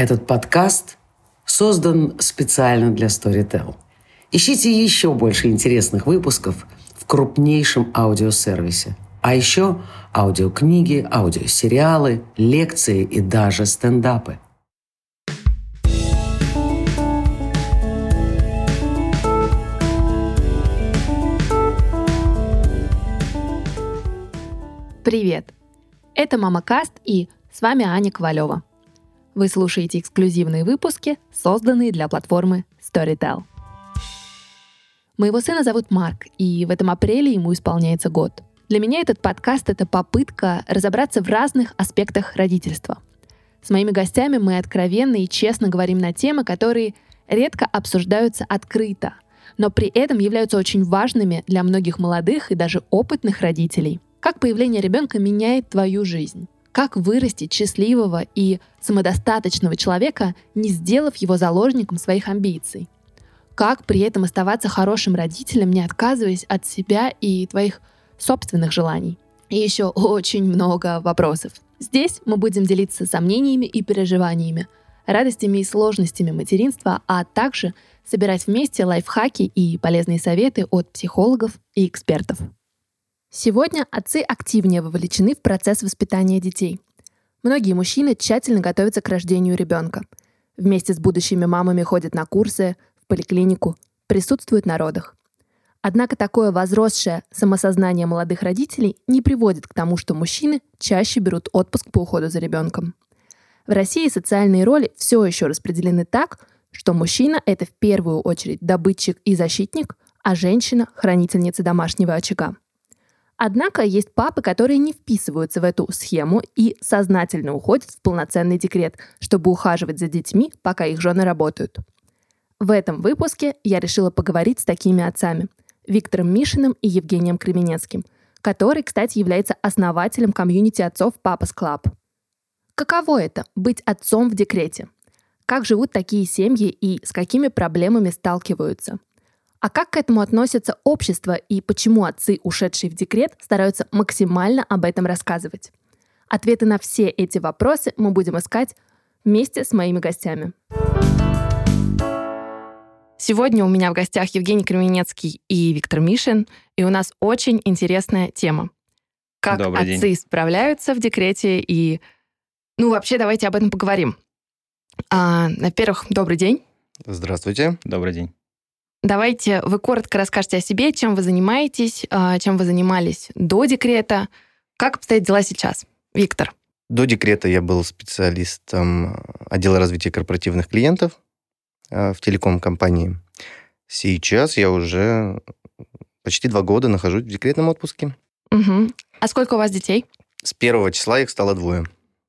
Этот подкаст создан специально для Storytel. Ищите еще больше интересных выпусков в крупнейшем аудиосервисе. А еще аудиокниги, аудиосериалы, лекции и даже стендапы. Привет! Это Мама Каст и с вами Аня Ковалева. Вы слушаете эксклюзивные выпуски, созданные для платформы Storytel. Моего сына зовут Марк, и в этом апреле ему исполняется год. Для меня этот подкаст — это попытка разобраться в разных аспектах родительства. С моими гостями мы откровенно и честно говорим на темы, которые редко обсуждаются открыто, но при этом являются очень важными для многих молодых и даже опытных родителей — как появление ребенка меняет твою жизнь? Как вырастить счастливого и самодостаточного человека, не сделав его заложником своих амбиций? Как при этом оставаться хорошим родителем, не отказываясь от себя и твоих собственных желаний? И еще очень много вопросов. Здесь мы будем делиться сомнениями и переживаниями, радостями и сложностями материнства, а также собирать вместе лайфхаки и полезные советы от психологов и экспертов. Сегодня отцы активнее вовлечены в процесс воспитания детей. Многие мужчины тщательно готовятся к рождению ребенка. Вместе с будущими мамами ходят на курсы, в поликлинику, присутствуют на родах. Однако такое возросшее самосознание молодых родителей не приводит к тому, что мужчины чаще берут отпуск по уходу за ребенком. В России социальные роли все еще распределены так, что мужчина — это в первую очередь добытчик и защитник, а женщина — хранительница домашнего очага. Однако есть папы, которые не вписываются в эту схему и сознательно уходят в полноценный декрет, чтобы ухаживать за детьми, пока их жены работают. В этом выпуске я решила поговорить с такими отцами – Виктором Мишиным и Евгением Кременецким, который, кстати, является основателем комьюнити отцов Papa's Club. Каково это – быть отцом в декрете? Как живут такие семьи и с какими проблемами сталкиваются – а как к этому относится общество и почему отцы, ушедшие в декрет, стараются максимально об этом рассказывать? Ответы на все эти вопросы мы будем искать вместе с моими гостями. Сегодня у меня в гостях Евгений Кременецкий и Виктор Мишин, и у нас очень интересная тема. Как Добрый отцы день. справляются в декрете и... Ну, вообще, давайте об этом поговорим. А, во-первых, добрый день. Здравствуйте. Добрый день. Давайте вы коротко расскажете о себе, чем вы занимаетесь, а, чем вы занимались до декрета, как обстоят дела сейчас. Виктор. До декрета я был специалистом отдела развития корпоративных клиентов а, в телеком-компании. Сейчас я уже почти два года нахожусь в декретном отпуске. Угу. А сколько у вас детей? С первого числа их стало двое.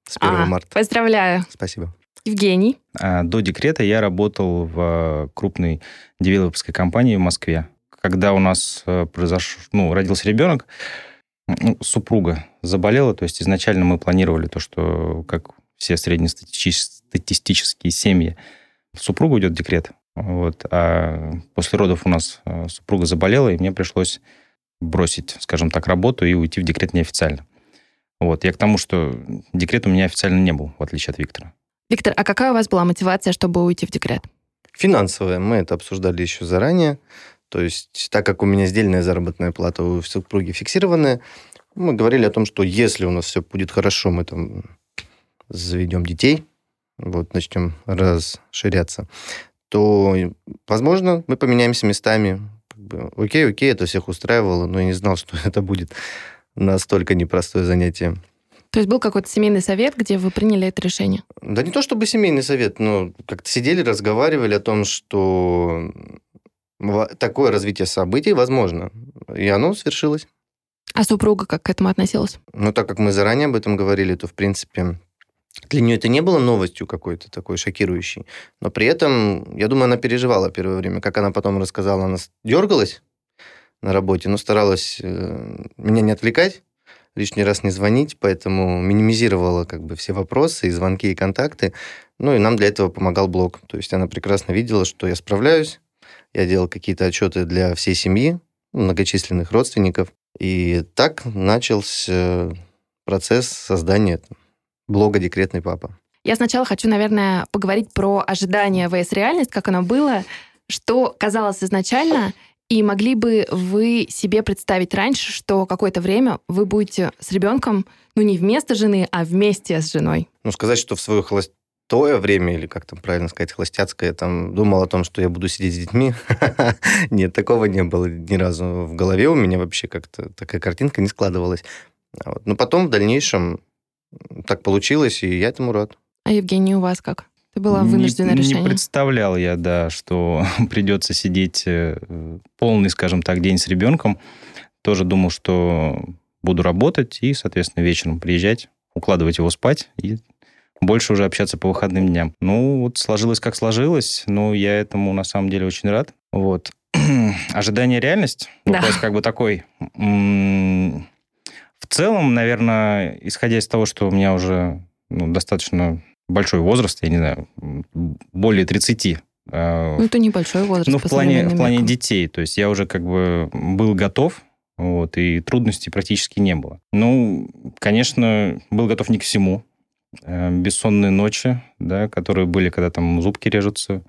С 1 а, марта. Поздравляю. Спасибо. Евгений. А, до декрета я работал в крупной девелоперской компании в Москве. Когда у нас э, произош... ну, родился ребенок, ну, супруга заболела, то есть изначально мы планировали то, что как все среднестатистические семьи, супруга уйдет в декрет. Вот. А после родов у нас э, супруга заболела, и мне пришлось бросить, скажем так, работу и уйти в декрет неофициально. Вот. Я к тому, что декрет у меня официально не был, в отличие от Виктора. Виктор, а какая у вас была мотивация, чтобы уйти в декрет? Финансовая. Мы это обсуждали еще заранее. То есть, так как у меня сдельная заработная плата, у супруги фиксированная, мы говорили о том, что если у нас все будет хорошо, мы там заведем детей, вот, начнем расширяться, то, возможно, мы поменяемся местами. Окей, окей, это всех устраивало, но я не знал, что это будет настолько непростое занятие. То есть был какой-то семейный совет, где вы приняли это решение? Да не то чтобы семейный совет, но как-то сидели, разговаривали о том, что такое развитие событий возможно. И оно свершилось. А супруга как к этому относилась? Ну, так как мы заранее об этом говорили, то, в принципе, для нее это не было новостью какой-то такой шокирующей. Но при этом, я думаю, она переживала первое время. Как она потом рассказала, она дергалась на работе, но старалась э, меня не отвлекать лишний раз не звонить, поэтому минимизировала как бы все вопросы и звонки, и контакты. Ну и нам для этого помогал блог. То есть она прекрасно видела, что я справляюсь. Я делал какие-то отчеты для всей семьи, многочисленных родственников. И так начался процесс создания блога «Декретный папа». Я сначала хочу, наверное, поговорить про ожидание vs реальность, как оно было, что казалось изначально, и могли бы вы себе представить раньше, что какое-то время вы будете с ребенком, ну не вместо жены, а вместе с женой? Ну, сказать, что в свое холостое время, или как там правильно сказать, холостяцкое, там думал о том, что я буду сидеть с детьми. Нет, такого не было ни разу в голове у меня вообще как-то такая картинка не складывалась. Вот. Но потом в дальнейшем так получилось, и я этому рад. А Евгений, у вас как? Это было вынужденное не, решение. Не представлял я, да, что придется сидеть э, полный, скажем так, день с ребенком. Тоже думал, что буду работать и, соответственно, вечером приезжать, укладывать его спать и больше уже общаться по выходным дням. Ну, вот сложилось как сложилось, но я этому на самом деле очень рад. Вот. Ожидание реальность. Да. Вопрос как бы такой. В целом, наверное, исходя из того, что у меня уже ну, достаточно большой возраст, я не знаю, более 30. Ну, это небольшой возраст. Ну, в плане, в плане детей. То есть я уже как бы был готов, вот, и трудностей практически не было. Ну, конечно, был готов не к всему. Э, бессонные ночи, да, которые были, когда там зубки режутся,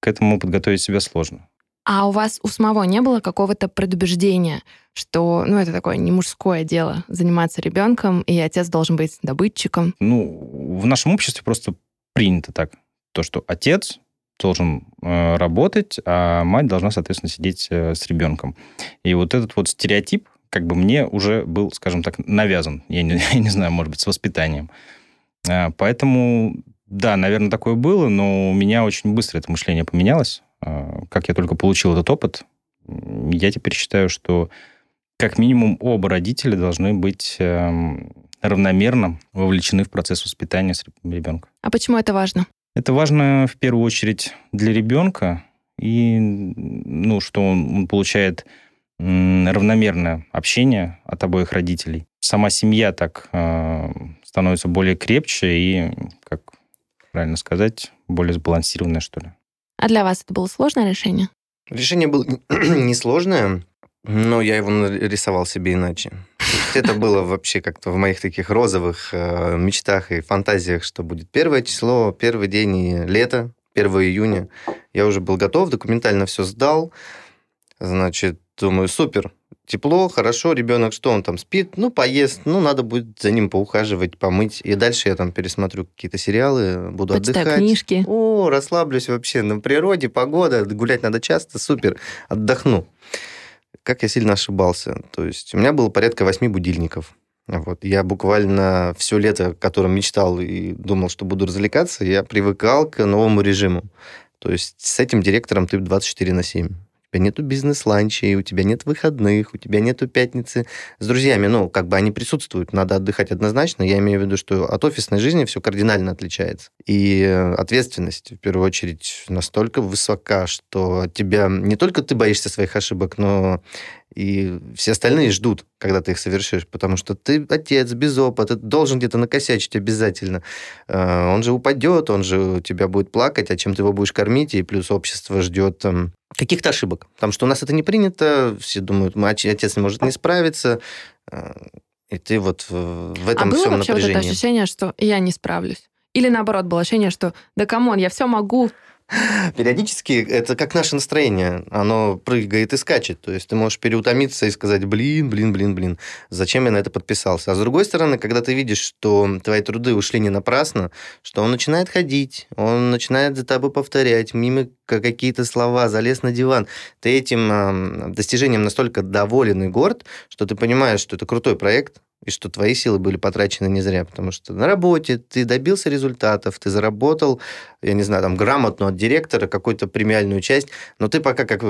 к этому подготовить себя сложно. А у вас у самого не было какого-то предубеждения, что, ну, это такое не мужское дело заниматься ребенком, и отец должен быть добытчиком? Ну, в нашем обществе просто принято так, то, что отец должен э, работать, а мать должна, соответственно, сидеть э, с ребенком. И вот этот вот стереотип, как бы мне уже был, скажем так, навязан. Я не, я не знаю, может быть, с воспитанием. Э, поэтому, да, наверное, такое было, но у меня очень быстро это мышление поменялось. Э, как я только получил этот опыт, я теперь считаю, что как минимум оба родителя должны быть эм, равномерно вовлечены в процесс воспитания ребенка. А почему это важно? Это важно в первую очередь для ребенка, и ну, что он, он получает равномерное общение от обоих родителей. Сама семья так э, становится более крепче и, как правильно сказать, более сбалансированная, что ли. А для вас это было сложное решение? Решение было несложное, но я его нарисовал себе иначе. Это было вообще как-то в моих таких розовых э, мечтах и фантазиях, что будет первое число, первый день и лето, 1 июня. Я уже был готов, документально все сдал. Значит, думаю, супер, тепло, хорошо, ребенок что он там спит, ну, поест, ну, надо будет за ним поухаживать, помыть. И дальше я там пересмотрю какие-то сериалы, буду Почитаю отдыхать. книжки. О, расслаблюсь вообще на природе, погода, гулять надо часто, супер, отдохну. Как я сильно ошибался. То есть у меня было порядка восьми будильников. Вот. Я буквально все лето, которым мечтал и думал, что буду развлекаться, я привыкал к новому режиму. То есть с этим директором ты 24 на 7 тебя нету бизнес-ланчей, у тебя нет выходных, у тебя нету пятницы с друзьями. Ну, как бы они присутствуют, надо отдыхать однозначно. Я имею в виду, что от офисной жизни все кардинально отличается. И э, ответственность, в первую очередь, настолько высока, что тебя не только ты боишься своих ошибок, но и все остальные ждут, когда ты их совершишь, потому что ты отец без опыта, ты должен где-то накосячить обязательно. Э, он же упадет, он же тебя будет плакать, а чем ты его будешь кормить, и плюс общество ждет там, каких-то ошибок. Потому что у нас это не принято, все думают, отец не может не справиться, э, и ты вот в этом а было всем вообще напряжении. вот это ощущение, что я не справлюсь? Или наоборот, было ощущение, что да come on, я все могу, Периодически это как наше настроение. Оно прыгает и скачет. То есть ты можешь переутомиться и сказать, блин, блин, блин, блин, зачем я на это подписался? А с другой стороны, когда ты видишь, что твои труды ушли не напрасно, что он начинает ходить, он начинает за тобой повторять, мимо какие-то слова, залез на диван, ты этим э, достижением настолько доволен и горд, что ты понимаешь, что это крутой проект, и что твои силы были потрачены не зря, потому что на работе ты добился результатов, ты заработал, я не знаю, там, грамотно от директора какую-то премиальную часть, но ты пока как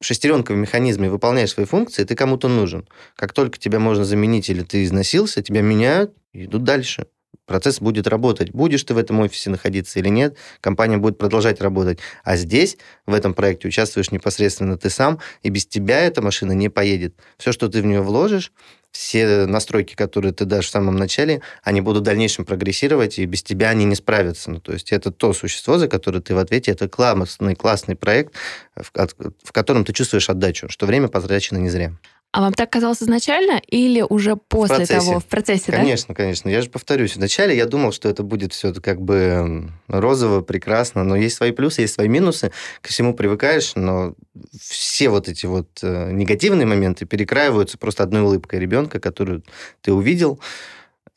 шестеренка в механизме выполняешь свои функции, ты кому-то нужен. Как только тебя можно заменить или ты износился, тебя меняют идут дальше. Процесс будет работать. Будешь ты в этом офисе находиться или нет, компания будет продолжать работать. А здесь, в этом проекте, участвуешь непосредственно ты сам, и без тебя эта машина не поедет. Все, что ты в нее вложишь, все настройки, которые ты дашь в самом начале, они будут в дальнейшем прогрессировать, и без тебя они не справятся. Ну, то есть это то существо, за которое ты в ответе, это классный, классный проект, в, в котором ты чувствуешь отдачу, что время потрачено не зря. А вам так казалось изначально или уже после процессе. того, в процессе, да? Конечно, конечно. Я же повторюсь, вначале я думал, что это будет все как бы розово, прекрасно, но есть свои плюсы, есть свои минусы. Ко всему привыкаешь, но все вот эти вот э, негативные моменты перекраиваются просто одной улыбкой ребенка, которую ты увидел.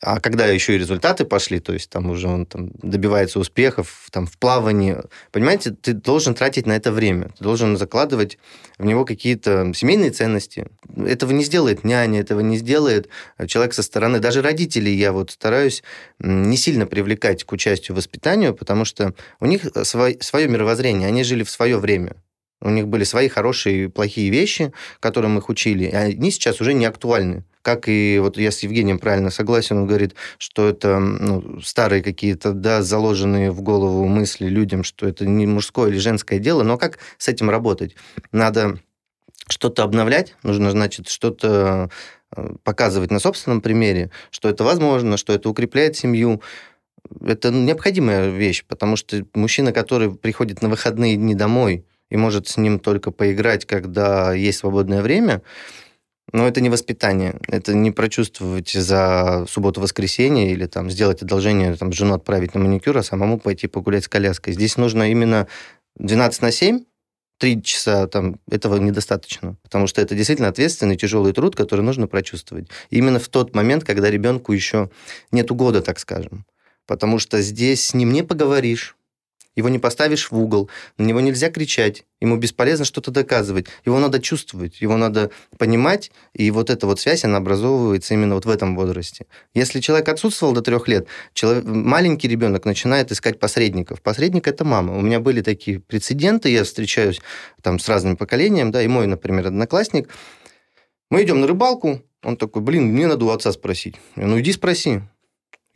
А когда еще и результаты пошли, то есть там уже он там, добивается успехов там, в плавании, понимаете, ты должен тратить на это время, ты должен закладывать в него какие-то семейные ценности. Этого не сделает няня, этого не сделает человек со стороны. Даже родителей я вот стараюсь не сильно привлекать к участию в воспитанию, потому что у них свой, свое мировоззрение, они жили в свое время. У них были свои хорошие и плохие вещи, которым их учили, и они сейчас уже не актуальны. Как и вот я с Евгением правильно согласен, он говорит, что это ну, старые какие-то, да, заложенные в голову мысли людям, что это не мужское или женское дело, но как с этим работать? Надо что-то обновлять, нужно, значит, что-то э, показывать на собственном примере, что это возможно, что это укрепляет семью. Это необходимая вещь, потому что мужчина, который приходит на выходные дни домой и может с ним только поиграть, когда есть свободное время, но это не воспитание, это не прочувствовать за субботу-воскресенье или там сделать одолжение, там, жену отправить на маникюр, а самому пойти погулять с коляской. Здесь нужно именно 12 на 7, три часа там этого недостаточно, потому что это действительно ответственный тяжелый труд, который нужно прочувствовать. И именно в тот момент, когда ребенку еще нет года, так скажем, потому что здесь с ним не поговоришь, его не поставишь в угол, на него нельзя кричать, ему бесполезно что-то доказывать. Его надо чувствовать, его надо понимать, и вот эта вот связь, она образовывается именно вот в этом возрасте. Если человек отсутствовал до трех лет, человек, маленький ребенок начинает искать посредников. Посредник – это мама. У меня были такие прецеденты, я встречаюсь там с разным поколением, да, и мой, например, одноклассник. Мы идем на рыбалку, он такой, блин, мне надо у отца спросить. Я, ну, иди спроси.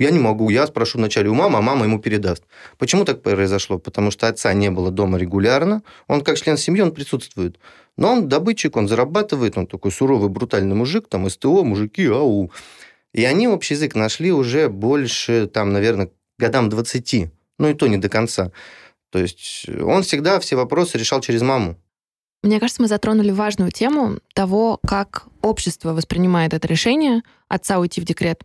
Я не могу, я спрошу вначале у мамы, а мама ему передаст. Почему так произошло? Потому что отца не было дома регулярно, он как член семьи, он присутствует. Но он добытчик, он зарабатывает, он такой суровый, брутальный мужик, там СТО, мужики, ау. И они общий язык нашли уже больше, там, наверное, годам 20. Ну и то не до конца. То есть он всегда все вопросы решал через маму. Мне кажется, мы затронули важную тему того, как общество воспринимает это решение отца уйти в декрет.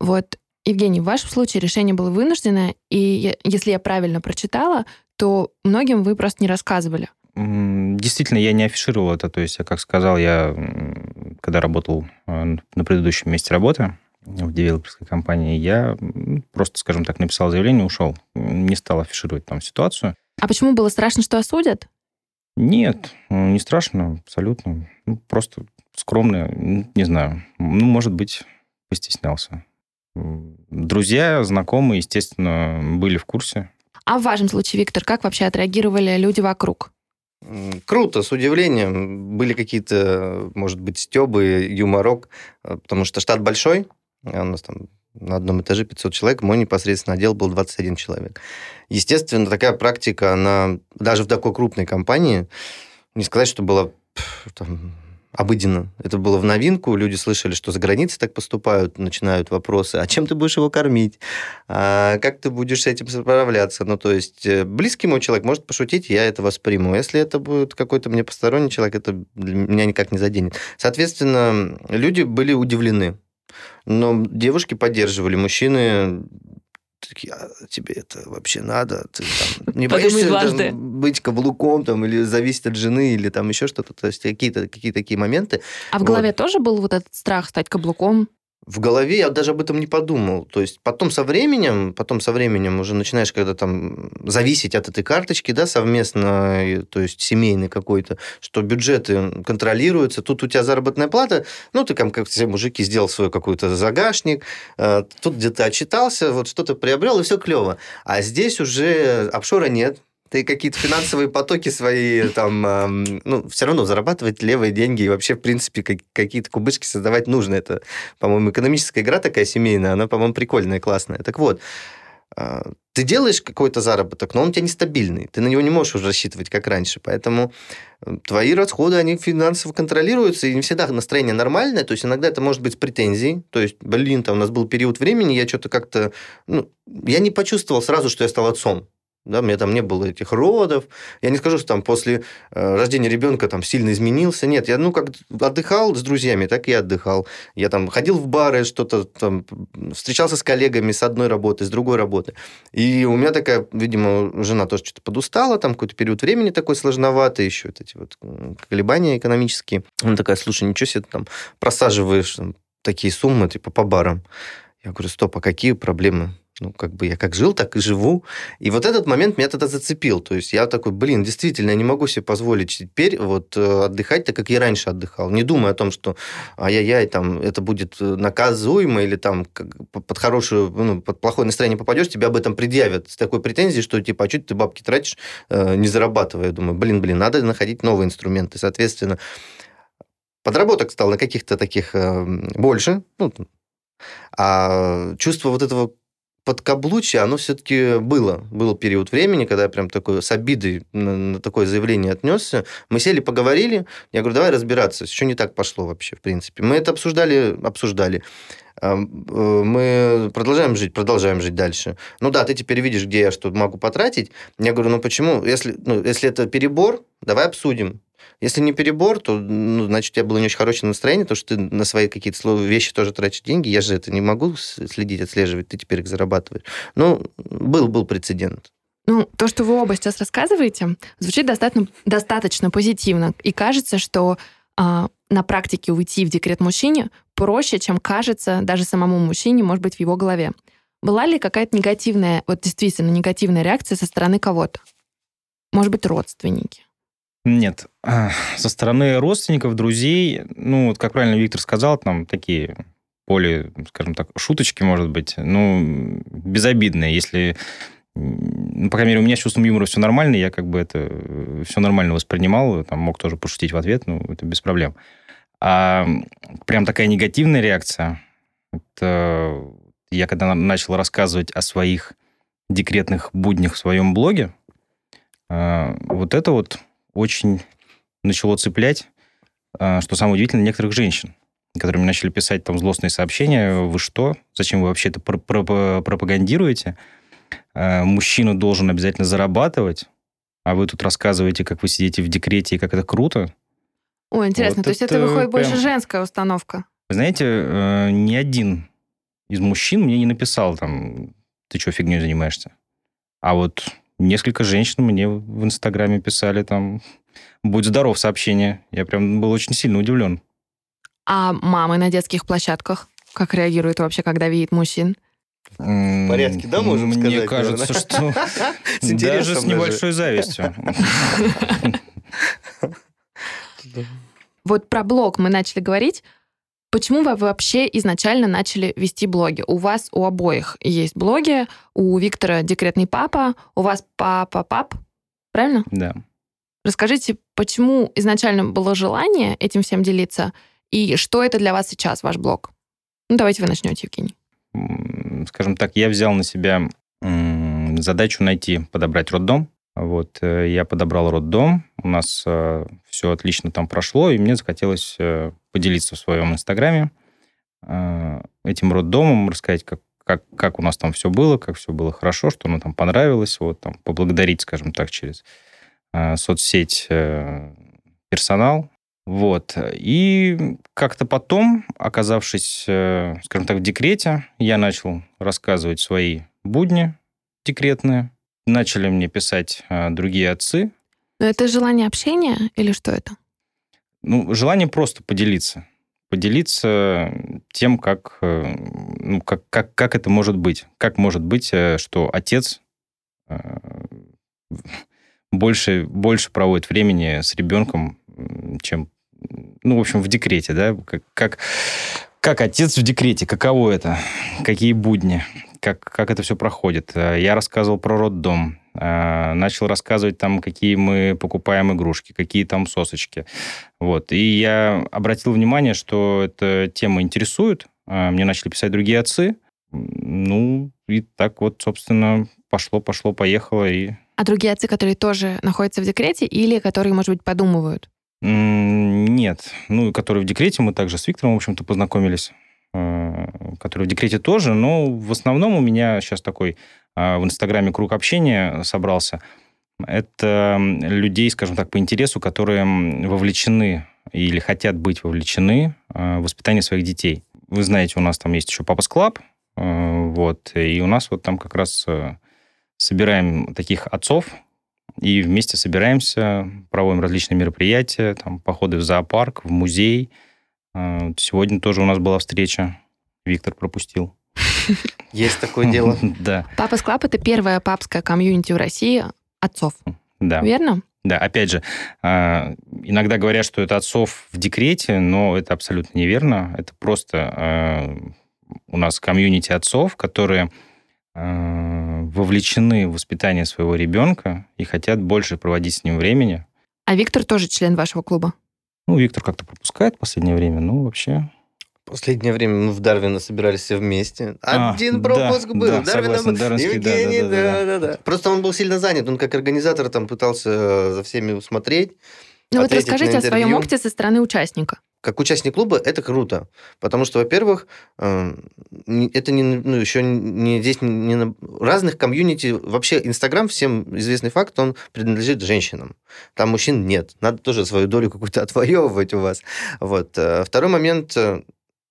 Вот Евгений, в вашем случае решение было вынужденное, и если я правильно прочитала, то многим вы просто не рассказывали. Действительно, я не афишировал это. То есть, я, как сказал, я, когда работал э, на предыдущем месте работы в девелоперской компании, я просто, скажем так, написал заявление, ушел. Не стал афишировать там ситуацию. А почему было страшно, что осудят? Нет, не страшно, абсолютно. Ну, просто скромно, не знаю. Ну, может быть, постеснялся. Друзья, знакомые, естественно, были в курсе. А в вашем случае, Виктор, как вообще отреагировали люди вокруг? Круто, с удивлением. Были какие-то, может быть, стебы, юморок, э, потому что штат большой, а у нас там на одном этаже 500 человек, мой непосредственно отдел был 21 человек. Естественно, такая практика, она даже в такой крупной компании, не сказать, что была там, обыденно. Это было в новинку, люди слышали, что за границей так поступают, начинают вопросы, а чем ты будешь его кормить? А как ты будешь с этим справляться? Ну, то есть, э, близкий мой человек может пошутить, я это восприму. Если это будет какой-то мне посторонний человек, это меня никак не заденет. Соответственно, люди были удивлены. Но девушки поддерживали, мужчины такие, а тебе это вообще надо? Ты там, не боишься там, быть каблуком там, или зависеть от жены, или там еще что-то? То есть какие-то какие такие моменты. А в Вот. голове тоже был вот этот страх стать каблуком? В голове я даже об этом не подумал. То есть потом со временем, потом со временем уже начинаешь когда там зависеть от этой карточки, да, совместно, то есть семейный какой-то, что бюджеты контролируются, тут у тебя заработная плата, ну, ты там, как все мужики, сделал свой какой-то загашник, э, тут где-то отчитался, вот что-то приобрел, и все клево. А здесь уже офшора нет, ты какие-то финансовые потоки свои там, эм, ну, все равно зарабатывать левые деньги и вообще, в принципе, как- какие-то кубышки создавать нужно. Это, по-моему, экономическая игра такая семейная, она, по-моему, прикольная, классная. Так вот, э, ты делаешь какой-то заработок, но он у тебя нестабильный. Ты на него не можешь уже рассчитывать, как раньше. Поэтому твои расходы, они финансово контролируются, и не всегда настроение нормальное. То есть иногда это может быть с претензией. То есть, блин, там у нас был период времени, я что-то как-то... Ну, я не почувствовал сразу, что я стал отцом. Да, у меня там не было этих родов. Я не скажу, что там после э, рождения ребенка там сильно изменился. Нет, я ну как отдыхал с друзьями, так и отдыхал. Я там ходил в бары, что-то там встречался с коллегами с одной работы, с другой работы. И у меня такая, видимо, жена тоже что-то подустала, там какой-то период времени такой сложноватый, еще вот эти вот колебания экономические. Она такая, слушай, ничего себе ты там просаживаешь там, такие суммы, типа по барам. Я говорю, стоп, а какие проблемы? Ну, как бы я как жил, так и живу. И вот этот момент меня тогда зацепил. То есть я такой, блин, действительно, я не могу себе позволить теперь вот э, отдыхать так, как я раньше отдыхал. Не думая о том, что ай-яй-яй, там, это будет э, наказуемо или там под хорошую, ну, под плохое настроение попадешь, тебя об этом предъявят с такой претензией, что типа, а что ты бабки тратишь, э, не зарабатывая? Я думаю, блин, блин, надо находить новые инструменты. Соответственно, подработок стало на каких-то таких больше, ну, а чувство вот этого подкаблучие, оно все-таки было. Был период времени, когда я прям такой с обидой на, на такое заявление отнесся. Мы сели, поговорили. Я говорю, давай разбираться, что не так пошло вообще, в принципе. Мы это обсуждали, обсуждали. Э, мы продолжаем жить, продолжаем жить дальше. Ну да, ты теперь видишь, где я что могу потратить. Я говорю, ну почему? Если, ну, если это перебор, давай обсудим. Если не перебор, то, ну, значит, у тебя было не очень хорошее настроение, то, что ты на свои какие-то вещи тоже тратишь деньги. Я же это не могу следить, отслеживать, ты теперь их зарабатываешь. Ну, был, был прецедент. Ну, то, что вы оба сейчас рассказываете, звучит достаточно, достаточно позитивно. И кажется, что э, на практике уйти в декрет мужчине проще, чем кажется даже самому мужчине, может быть, в его голове. Была ли какая-то негативная, вот действительно негативная реакция со стороны кого-то? Может быть, родственники? Нет. Со стороны родственников, друзей, ну, вот как правильно Виктор сказал, там такие более, скажем так, шуточки, может быть, ну, безобидные. Если, ну, по крайней мере, у меня с чувством юмора все нормально, я как бы это все нормально воспринимал, там мог тоже пошутить в ответ, ну, это без проблем. А прям такая негативная реакция, это я когда начал рассказывать о своих декретных буднях в своем блоге, а, вот это вот очень начало цеплять, а, что самое удивительное, некоторых женщин, которые мне начали писать там злостные сообщения. Вы что? Зачем вы вообще это пропагандируете? А, мужчина должен обязательно зарабатывать, а вы тут рассказываете, как вы сидите в декрете и как это круто. О, интересно, вот то есть это выходит прям... больше женская установка? Вы знаете, э, ни один из мужчин мне не написал там, ты что, фигней занимаешься? А вот Несколько женщин мне в Инстаграме писали там «Будь здоров» сообщение. Я прям был очень сильно удивлен. А мамы на детских площадках? Как реагируют вообще, когда видят мужчин? В порядке, да, можем Мне сказать? Мне кажется, что даже с небольшой завистью. Вот про блог мы начали говорить. Почему вы вообще изначально начали вести блоги? У вас у обоих есть блоги, у Виктора декретный папа, у вас папа-пап, правильно? Да. Расскажите, почему изначально было желание этим всем делиться, и что это для вас сейчас, ваш блог? Ну, давайте вы начнете, Евгений. Скажем так, я взял на себя задачу найти, подобрать роддом. Вот, э, я подобрал роддом, у нас э, все отлично там прошло, и мне захотелось э, поделиться в своем инстаграме этим роддомом, рассказать, как, как, как у нас там все было, как все было хорошо, что нам там понравилось, вот там поблагодарить, скажем так, через соцсеть персонал. Вот. И как-то потом, оказавшись, скажем так, в декрете, я начал рассказывать свои будни декретные, начали мне писать другие отцы. Но это желание общения или что это? Ну, желание просто поделиться. Поделиться тем, как, э, ну, как, как, как это может быть. Как может быть, э, что отец э, больше, больше проводит времени с ребенком, чем, ну, в общем, в декрете, да? Как, как, как отец в декрете, каково это? Какие будни? как, как это все проходит. Я рассказывал про роддом, начал рассказывать там, какие мы покупаем игрушки, какие там сосочки. Вот. И я обратил внимание, что эта тема интересует. Э, мне начали писать другие отцы. Ну, и так вот, собственно, пошло, пошло, поехало. И... А другие отцы, которые тоже находятся в декрете или которые, может быть, подумывают? Нет. Ну, которые в декрете, мы также с Виктором, в общем-то, познакомились. Э, которые в декрете тоже, но в основном у меня сейчас такой э, в Инстаграме круг общения собрался. Это людей, скажем так, по интересу, которые вовлечены или хотят быть вовлечены в воспитание своих детей. Вы знаете, у нас там есть еще Папа Склаб, вот, и у нас вот там как раз собираем таких отцов, и вместе собираемся, проводим различные мероприятия, там, походы в зоопарк, в музей. А, сегодня тоже у нас была встреча. Виктор пропустил. Есть такое дело. Да. Papa's Club – это первая папская комьюнити в России отцов. Да. Верно? Да, опять же, а, иногда говорят, что это отцов в декрете, но это абсолютно неверно. Это просто а, у нас комьюнити отцов, которые вовлечены в воспитание своего ребенка и хотят больше проводить с ним времени. А Виктор тоже член вашего клуба? Ну, Виктор как-то пропускает в последнее время, ну, вообще... Последнее время мы в Дарвина собирались все вместе. А, Один пропуск да, был. Да, Дарвина согласен, Дарвинский, Евгений, да, да, да, да, да, Просто он был сильно занят. Он как организатор там пытался э, за всеми смотреть. Ну вот расскажите о своем опыте со стороны участника как участник клуба это круто, потому что, во-первых, э, это не, ну, еще не здесь не на разных комьюнити. Вообще Инстаграм, всем известный факт, он принадлежит женщинам. Там мужчин нет. Надо тоже свою долю какую-то отвоевывать у вас. Вот. Э, второй момент э,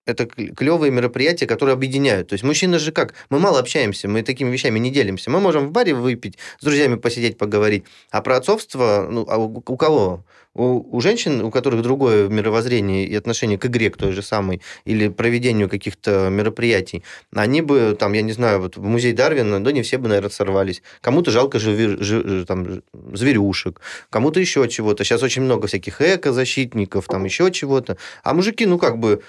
это клевые мероприятия, которые объединяют. То есть мужчины же как? Мы мало общаемся, мы такими вещами не делимся. Мы можем в баре выпить, с друзьями посидеть, поговорить. А про отцовство, ну, а у, у кого? У, у женщин, у которых другое мировоззрение и отношение к игре, к той же самой, или проведению каких-то мероприятий, они бы, там, я не знаю, вот в музей Дарвина, да не все бы, наверное, сорвались. Кому-то жалко живи, жи, там, зверюшек, кому-то еще чего-то. Сейчас очень много всяких эко-защитников, там еще чего-то. А мужики, ну, как бы,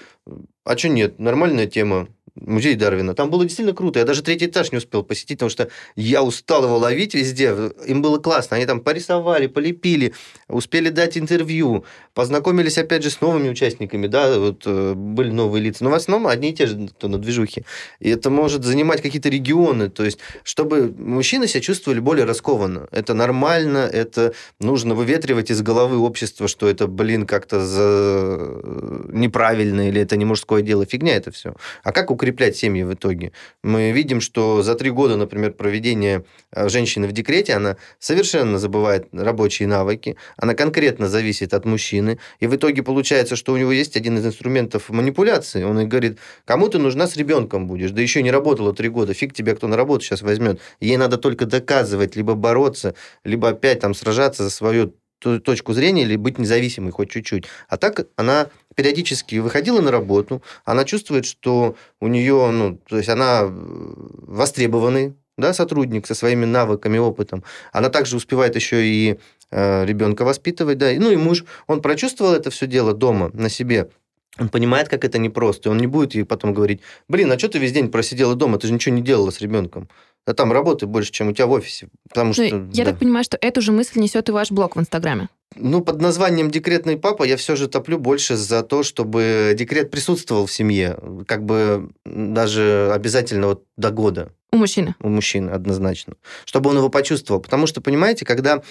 а что нет, нормальная тема музей Дарвина. Там было действительно круто. Я даже третий этаж не успел посетить, потому что я устал его ловить везде. Им было классно. Они там порисовали, полепили, успели дать интервью, познакомились опять же с новыми участниками. Да, вот э, были новые лица. Но в основном одни и те же, кто на движухе. И это может занимать какие-то регионы. То есть, чтобы мужчины себя чувствовали более раскованно. Это нормально, это нужно выветривать из головы общества, что это, блин, как-то за... неправильно или это не мужское дело. Фигня это все. А как укреплять семьи в итоге. Мы видим, что за три года, например, проведения э, женщины в декрете, она совершенно забывает рабочие навыки, она конкретно зависит от мужчины, и в итоге получается, что у него есть один из инструментов манипуляции. Он и говорит, кому ты нужна с ребенком будешь, да еще не работала три года, фиг тебя кто на работу сейчас возьмет. Ей надо только доказывать, либо бороться, либо опять там сражаться за свою точку зрения или быть независимой хоть чуть-чуть. А так она периодически выходила на работу, она чувствует, что у нее, ну, то есть она востребованный да, сотрудник со своими навыками, опытом. Она также успевает еще и э, ребенка воспитывать, да. Ну и муж, он прочувствовал это все дело дома на себе. Он понимает, как это непросто, и он не будет ей потом говорить, блин, а что ты весь день просидела дома, ты же ничего не делала с ребенком а там работы больше, чем у тебя в офисе. Потому ну, что, я да. так понимаю, что эту же мысль несет и ваш блог в Инстаграме. Ну, под названием «Декретный папа» я все же топлю больше за то, чтобы декрет присутствовал в семье, как бы даже обязательно вот до года. У мужчины? У мужчины, однозначно. Чтобы он его почувствовал. Потому что, понимаете, когда...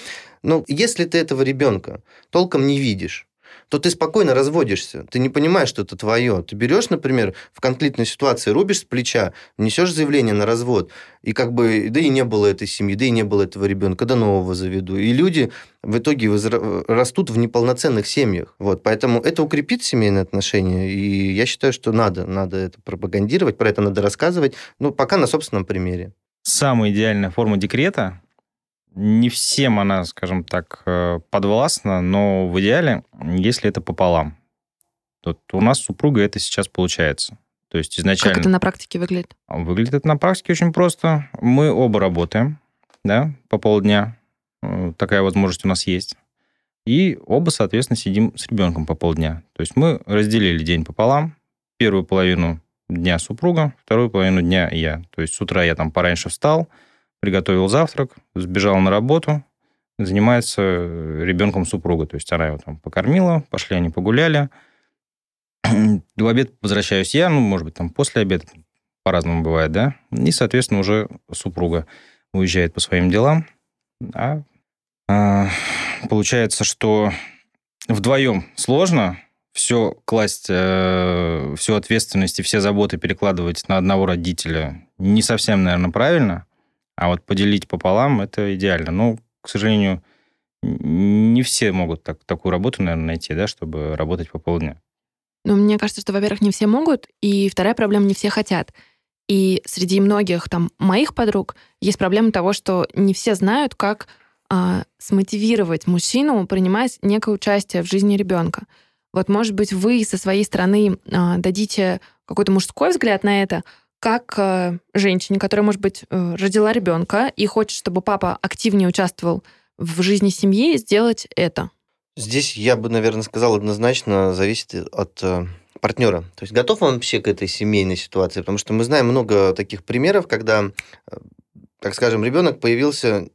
Ну, если ты этого ребенка толком не видишь, то ты спокойно разводишься. Ты не понимаешь, что это твое. Ты берешь, например, в конфликтной ситуации, рубишь с плеча, несешь заявление на развод, и как бы, да и не было этой семьи, да и не было этого ребенка, да нового заведу. И люди в итоге растут в неполноценных семьях. Вот, поэтому это укрепит семейные отношения, и я считаю, что надо, надо это пропагандировать, про это надо рассказывать, ну, пока на собственном примере. Самая идеальная форма декрета не всем она, скажем так, э, подвластна, но в идеале, если это пополам. Вот у нас с супругой это сейчас получается. То есть изначально... Как это на практике выглядит? Выглядит это на практике очень просто. Мы оба работаем, да, по полдня. Э, такая возможность у нас есть. И оба, соответственно, сидим с ребенком по полдня. То есть мы разделили день пополам. Первую половину дня супруга, вторую половину дня я. То есть с утра я там пораньше встал, приготовил завтрак, сбежал на работу, занимается э, ребенком супруга. То есть она его там покормила, пошли они погуляли. В обед возвращаюсь я, ну, может быть, там после обеда, по-разному бывает, да? И, соответственно, уже супруга уезжает по своим делам. А, а получается, что вдвоем сложно, все класть, э, всю ответственность и все заботы перекладывать на одного родителя не совсем, наверное, правильно. А вот поделить пополам это идеально. Но, к сожалению, не все могут так, такую работу, наверное, найти, да, чтобы работать по полдня. Ну, мне кажется, что, во-первых, не все могут, и вторая проблема, не все хотят. И среди многих там моих подруг есть проблема того, что не все знают, как а, смотивировать мужчину принимать некое участие в жизни ребенка. Вот, может быть, вы со своей стороны а, дадите какой-то мужской взгляд на это, как а, женщине, которая, может быть, э, родила ребенка и хочет, чтобы папа активнее участвовал в жизни семьи, сделать это. Здесь я бы, наверное, сказал однозначно, зависит от э, партнера. То есть готов он вообще к этой семейной ситуации? Потому что мы знаем много таких примеров, когда, э, так скажем, ребенок появился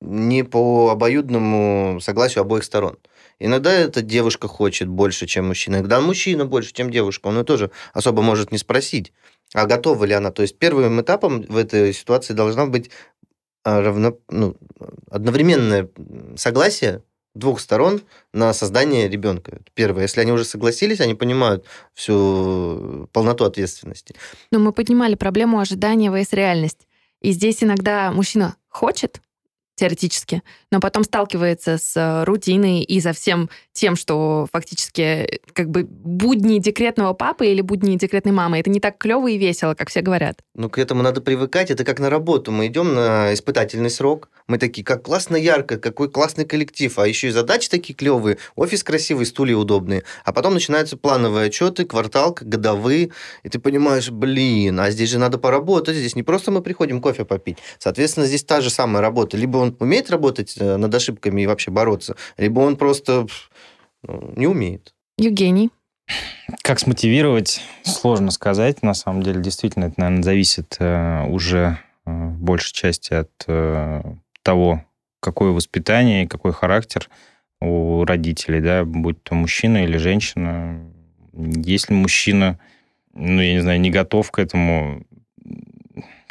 не по обоюдному согласию обоих сторон. Иногда эта девушка хочет больше, чем мужчина. Иногда мужчина больше, чем девушка. Он ее тоже особо может не спросить, а готова ли она. То есть первым этапом в этой ситуации должна быть а, равно, ну, одновременное согласие двух сторон на создание ребенка. Первое, если они уже согласились, они понимают всю полноту ответственности. Но мы поднимали проблему ожидания vs реальность. И здесь иногда мужчина хочет, теоретически, но потом сталкивается с э, рутиной и за всем тем, что фактически как бы будни декретного папы или будни декретной мамы. Это не так клево и весело, как все говорят. Ну, к этому надо привыкать. Это как на работу. Мы идем на испытательный срок. Мы такие, как классно ярко, какой классный коллектив. А еще и задачи такие клевые, офис красивый, стулья удобные. А потом начинаются плановые отчеты, квартал, годовые. И ты понимаешь, блин, а здесь же надо поработать. Здесь не просто мы приходим кофе попить. Соответственно, здесь та же самая работа. Либо он умеет работать э, над ошибками и вообще бороться, либо он просто не умеет. Евгений. Как смотивировать, сложно сказать. На самом деле, действительно, это, наверное, зависит э, уже э, в большей части от э, того, какое воспитание и какой характер у родителей, да, будь то мужчина или женщина. Если мужчина, ну, я не знаю, не готов к этому,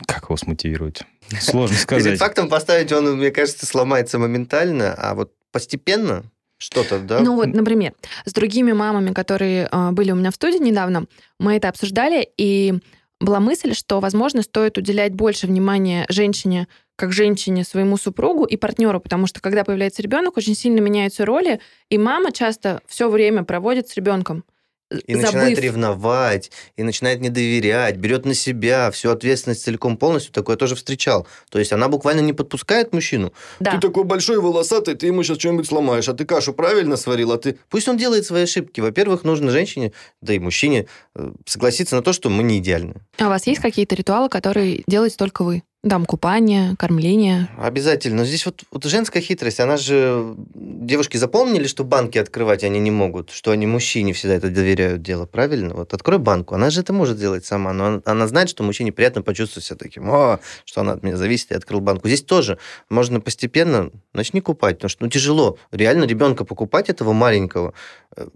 как его смотивировать? Сложно сказать. Перед фактом поставить он, мне кажется, сломается моментально, а вот постепенно что-то, да? Ну вот, например, с другими мамами, которые э, были у меня в студии недавно, мы это обсуждали, и была мысль, что, возможно, стоит уделять больше внимания женщине, как женщине, своему супругу и партнеру, потому что когда появляется ребенок, очень сильно меняются роли, и мама часто все время проводит с ребенком и забыв... начинает ревновать, и начинает не доверять, берет на себя всю ответственность целиком полностью. Такое тоже встречал. То есть она буквально не подпускает мужчину. Да. Ты такой большой волосатый, ты ему сейчас что-нибудь сломаешь, а ты кашу правильно сварил, а ты... Пусть он делает свои ошибки. Во-первых, нужно женщине, да и мужчине э, согласиться на то, что мы не идеальны. А у вас есть какие-то ритуалы, которые делаете только вы? Дам купание, кормление. Обязательно. Но здесь вот, вот женская хитрость, она же... Девушки запомнили, что банки открывать они не могут, что они мужчине всегда это доверяют дело, правильно? Вот открой банку, она же это может сделать сама, но она, она знает, что мужчине приятно почувствовать себя таким, о, что она от меня зависит, и открыл банку. Здесь тоже можно постепенно, начни купать, потому что ну, тяжело. Реально ребенка покупать этого маленького э,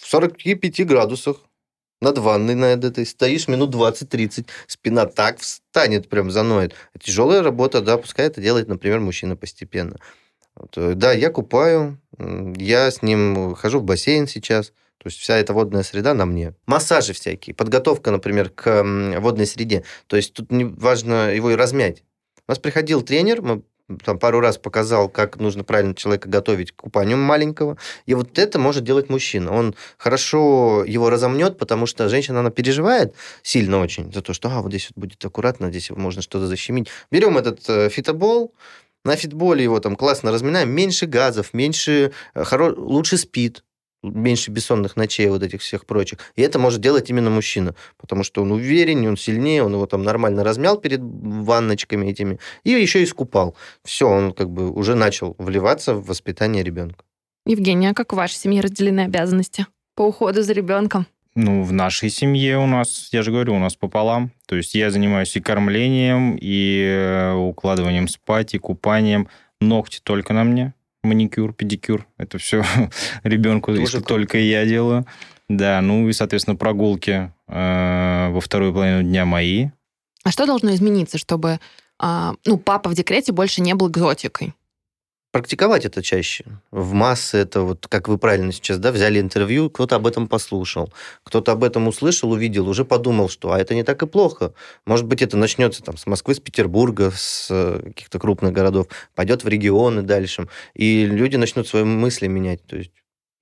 в 45 градусах, над ванной над этой, стоишь минут 20-30, спина так встанет, прям заноет. Тяжелая работа, да, пускай это делает, например, мужчина постепенно. Вот, э, да, я купаю, я с ним хожу в бассейн сейчас, то есть вся эта водная среда на мне. Массажи всякие, подготовка, например, к водной среде. То есть тут не важно его и размять. У нас приходил тренер, мы там пару раз показал, как нужно правильно человека готовить к купанию маленького. И вот это может делать мужчина. Он хорошо его разомнет, потому что женщина, она переживает сильно очень за то, что а, вот здесь вот будет аккуратно, здесь можно что-то защемить. Берем этот э, фитобол, на фитболе его там классно разминаем, меньше газов, меньше, э, хоро... лучше спит меньше бессонных ночей, вот этих всех прочих. И это может делать именно мужчина, потому что он увереннее, он сильнее, он его там нормально размял перед ванночками этими, и еще и искупал. Все, он как бы уже начал вливаться в воспитание ребенка. Евгения, а как в вашей семье разделены обязанности по уходу за ребенком? Ну, в нашей семье у нас, я же говорю, у нас пополам. То есть я занимаюсь и кормлением, и э, укладыванием спать, и купанием. Ногти только на мне маникюр, педикюр. Это все ребенку, Тоже если только я делаю. Да, ну и, соответственно, прогулки э, во вторую половину дня мои. А что должно измениться, чтобы э, ну, папа в декрете больше не был экзотикой? Практиковать это чаще. В массы это вот, как вы правильно сейчас, да, взяли интервью, кто-то об этом послушал, кто-то об этом услышал, увидел, уже подумал, что а это не так и плохо. Может быть, это начнется там с Москвы, с Петербурга, с э, каких-то крупных городов, пойдет в регионы дальше, и люди начнут свои мысли менять. То есть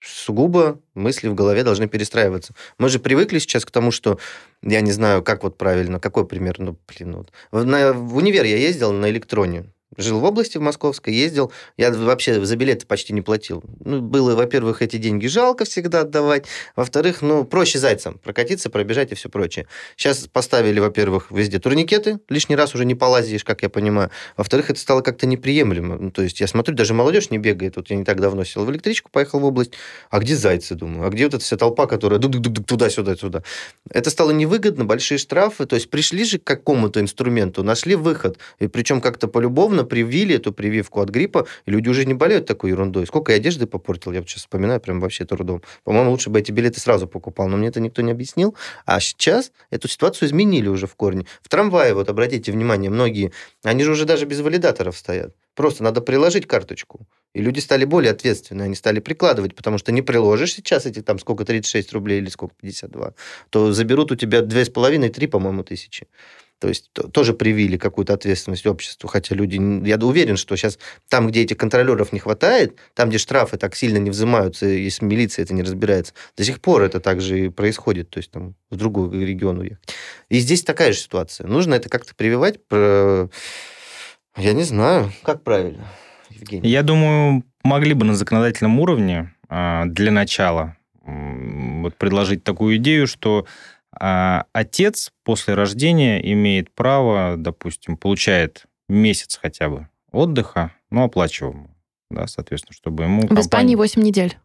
сугубо мысли в голове должны перестраиваться. Мы же привыкли сейчас к тому, что я не знаю, как вот правильно, какой пример, ну, блин, вот. На, в универ я ездил на электроне. Жил в области в Московской, ездил. Я вообще за билеты почти не платил. Ну, было, во-первых, эти деньги жалко всегда отдавать. Во-вторых, ну, проще зайцам прокатиться, пробежать и все прочее. Сейчас поставили, во-первых, везде турникеты. Лишний раз уже не полазишь, как я понимаю. Во-вторых, это стало как-то неприемлемо. Ну, то есть я смотрю, даже молодежь не бегает. Вот я не так давно сел в электричку, поехал в область. А где зайцы, думаю? А где вот эта вся толпа, которая туда-сюда, сюда? Это стало невыгодно, большие штрафы. То есть пришли же к какому-то инструменту, нашли выход. И причем как-то полюбовно недавно привили эту прививку от гриппа, и люди уже не болеют такой ерундой. Сколько я одежды попортил, я вот сейчас вспоминаю, прям вообще трудом. По-моему, лучше бы эти билеты сразу покупал, но мне это никто не объяснил. А сейчас эту ситуацию изменили уже в корне. В трамвае, вот обратите внимание, многие, они же уже даже без валидаторов стоят. Просто надо приложить карточку. И люди стали более ответственны, они стали прикладывать, потому что не приложишь сейчас эти там сколько, 36 рублей или сколько, 52, то заберут у тебя 2,5-3, по-моему, тысячи. То есть тоже привили какую-то ответственность обществу, хотя люди, я уверен, что сейчас там, где этих контролеров не хватает, там, где штрафы так сильно не взимаются, если милиция это не разбирается, до сих пор это также и происходит, то есть там в другой регион уехать. И здесь такая же ситуация. Нужно это как-то прививать, про... я не знаю, как правильно, Евгений. Я думаю, могли бы на законодательном уровне а, для начала вот предложить такую идею, что а отец после рождения имеет право, допустим, получает месяц хотя бы отдыха, ну, оплачиваемого, да, соответственно, чтобы ему... В компания... Испании 8 недель.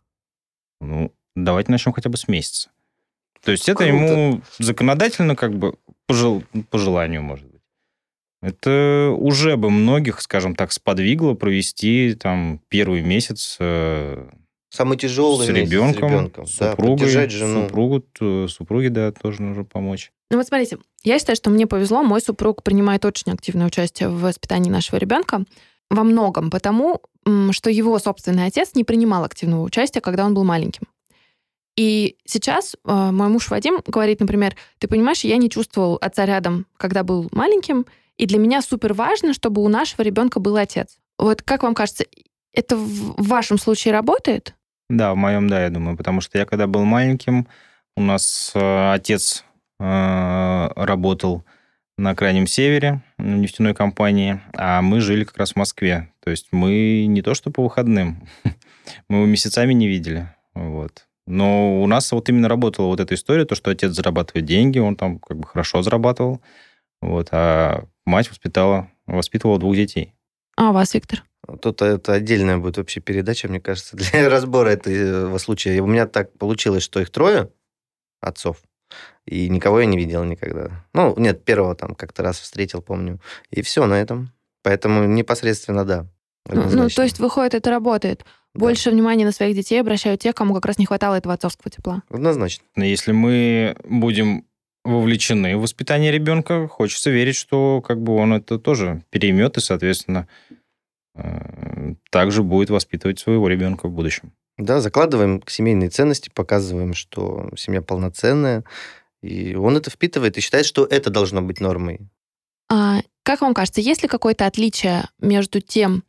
Ну, давайте начнем хотя бы с месяца. То есть Круто. это ему законодательно как бы по, жел... по желанию, может быть. Это уже бы многих, скажем так, сподвигло провести там первый месяц э, Самый тяжелый с ребенком, с ребенком. Супругой, да, жену. Супругу, супруге, да, тоже нужно помочь. Ну вот смотрите, я считаю, что мне повезло, мой супруг принимает очень активное участие в воспитании нашего ребенка во многом потому, что его собственный отец не принимал активного участия, когда он был маленьким. И сейчас э, мой муж Вадим говорит, например, ты понимаешь, я не чувствовал отца рядом, когда был маленьким, и для меня супер важно, чтобы у нашего ребенка был отец. Вот как вам кажется, это в вашем случае работает? Да, в моем, да, я думаю, потому что я когда был маленьким, у нас э, отец э, работал на крайнем севере в нефтяной компании, а мы жили как раз в Москве. То есть мы не то что по выходным, мы его месяцами не видели. Вот. Но у нас вот именно работала вот эта история, то, что отец зарабатывает деньги, он там как бы хорошо зарабатывал, вот, а мать воспитала, воспитывала двух детей. А у вас, Виктор? Тут это отдельная будет вообще передача, мне кажется, для разбора этого случая. У меня так получилось, что их трое отцов, и никого я не видел никогда. Ну, нет, первого там как-то раз встретил, помню. И все на этом. Поэтому непосредственно да. Ну, ну, то есть, выходит, это работает. Больше да. внимания на своих детей обращают те, кому как раз не хватало этого отцовского тепла. Однозначно. Если мы будем вовлечены в воспитание ребенка, хочется верить, что как бы он это тоже переймет и, соответственно, также будет воспитывать своего ребенка в будущем. Да, закладываем семейные ценности, показываем, что семья полноценная, и он это впитывает и считает, что это должно быть нормой. А, как вам кажется, есть ли какое-то отличие между тем,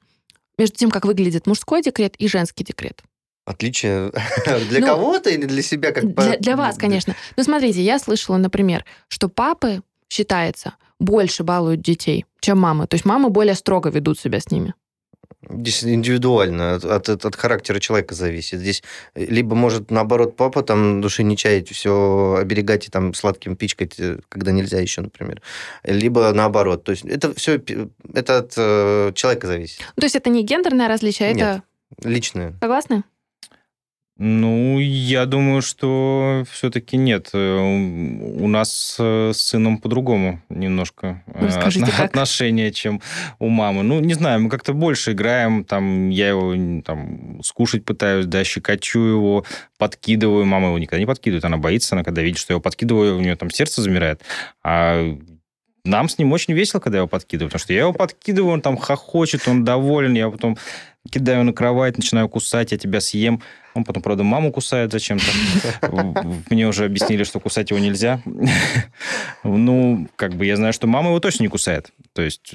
между тем, как выглядит мужской декрет и женский декрет? Отличие для ну, кого-то или для себя? Как для, для вас, конечно. Ну, смотрите, я слышала, например, что папы, считается, больше балуют детей, чем мамы. То есть мамы более строго ведут себя с ними. Здесь индивидуально, от, от, от характера человека зависит. Здесь э, либо может, наоборот, папа там души не чаять, все оберегать и там сладким пичкать, э, когда нельзя еще, например. Либо наоборот. То есть это все это от э, человека зависит. То есть это не гендерное различие, Нет, это... личное. Согласны? Ну, я думаю, что все-таки нет. У нас э, с сыном по-другому немножко э, Расскажите, от- отношения, чем у мамы. Ну, не знаю, мы как-то больше играем, там, я его там скушать пытаюсь, да, щекочу его, подкидываю. Мама его никогда не подкидывает, она боится, она когда видит, что я его подкидываю, у нее там сердце замирает. А нам с ним очень весело, когда я его подкидываю, потому что я его подкидываю, он там хохочет, он доволен, я потом кидаю на кровать, начинаю кусать, я тебя съем. Он потом, правда, маму кусает зачем-то. Мне уже объяснили, что кусать его нельзя. Ну, как бы я знаю, что мама его точно не кусает. То есть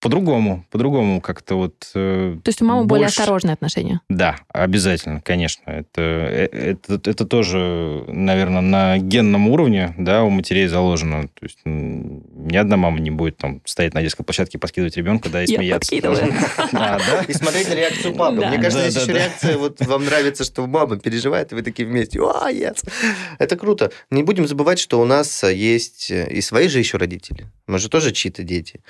по-другому, по-другому как-то вот... Э, То есть у мамы больше... более осторожные отношения? Да, обязательно, конечно. Это, э, это, это тоже, наверное, на генном уровне, да, у матерей заложено. То есть ни одна мама не будет там стоять на детской площадке, подкидывать ребенка, да, и Я смеяться. А, да? И смотреть на реакцию папы. Мне кажется, здесь еще реакция, вот вам нравится, что мама переживает, и вы такие вместе, о, yes! Это круто. Не будем забывать, что у нас есть и свои же еще родители. Мы же тоже чьи-то дети.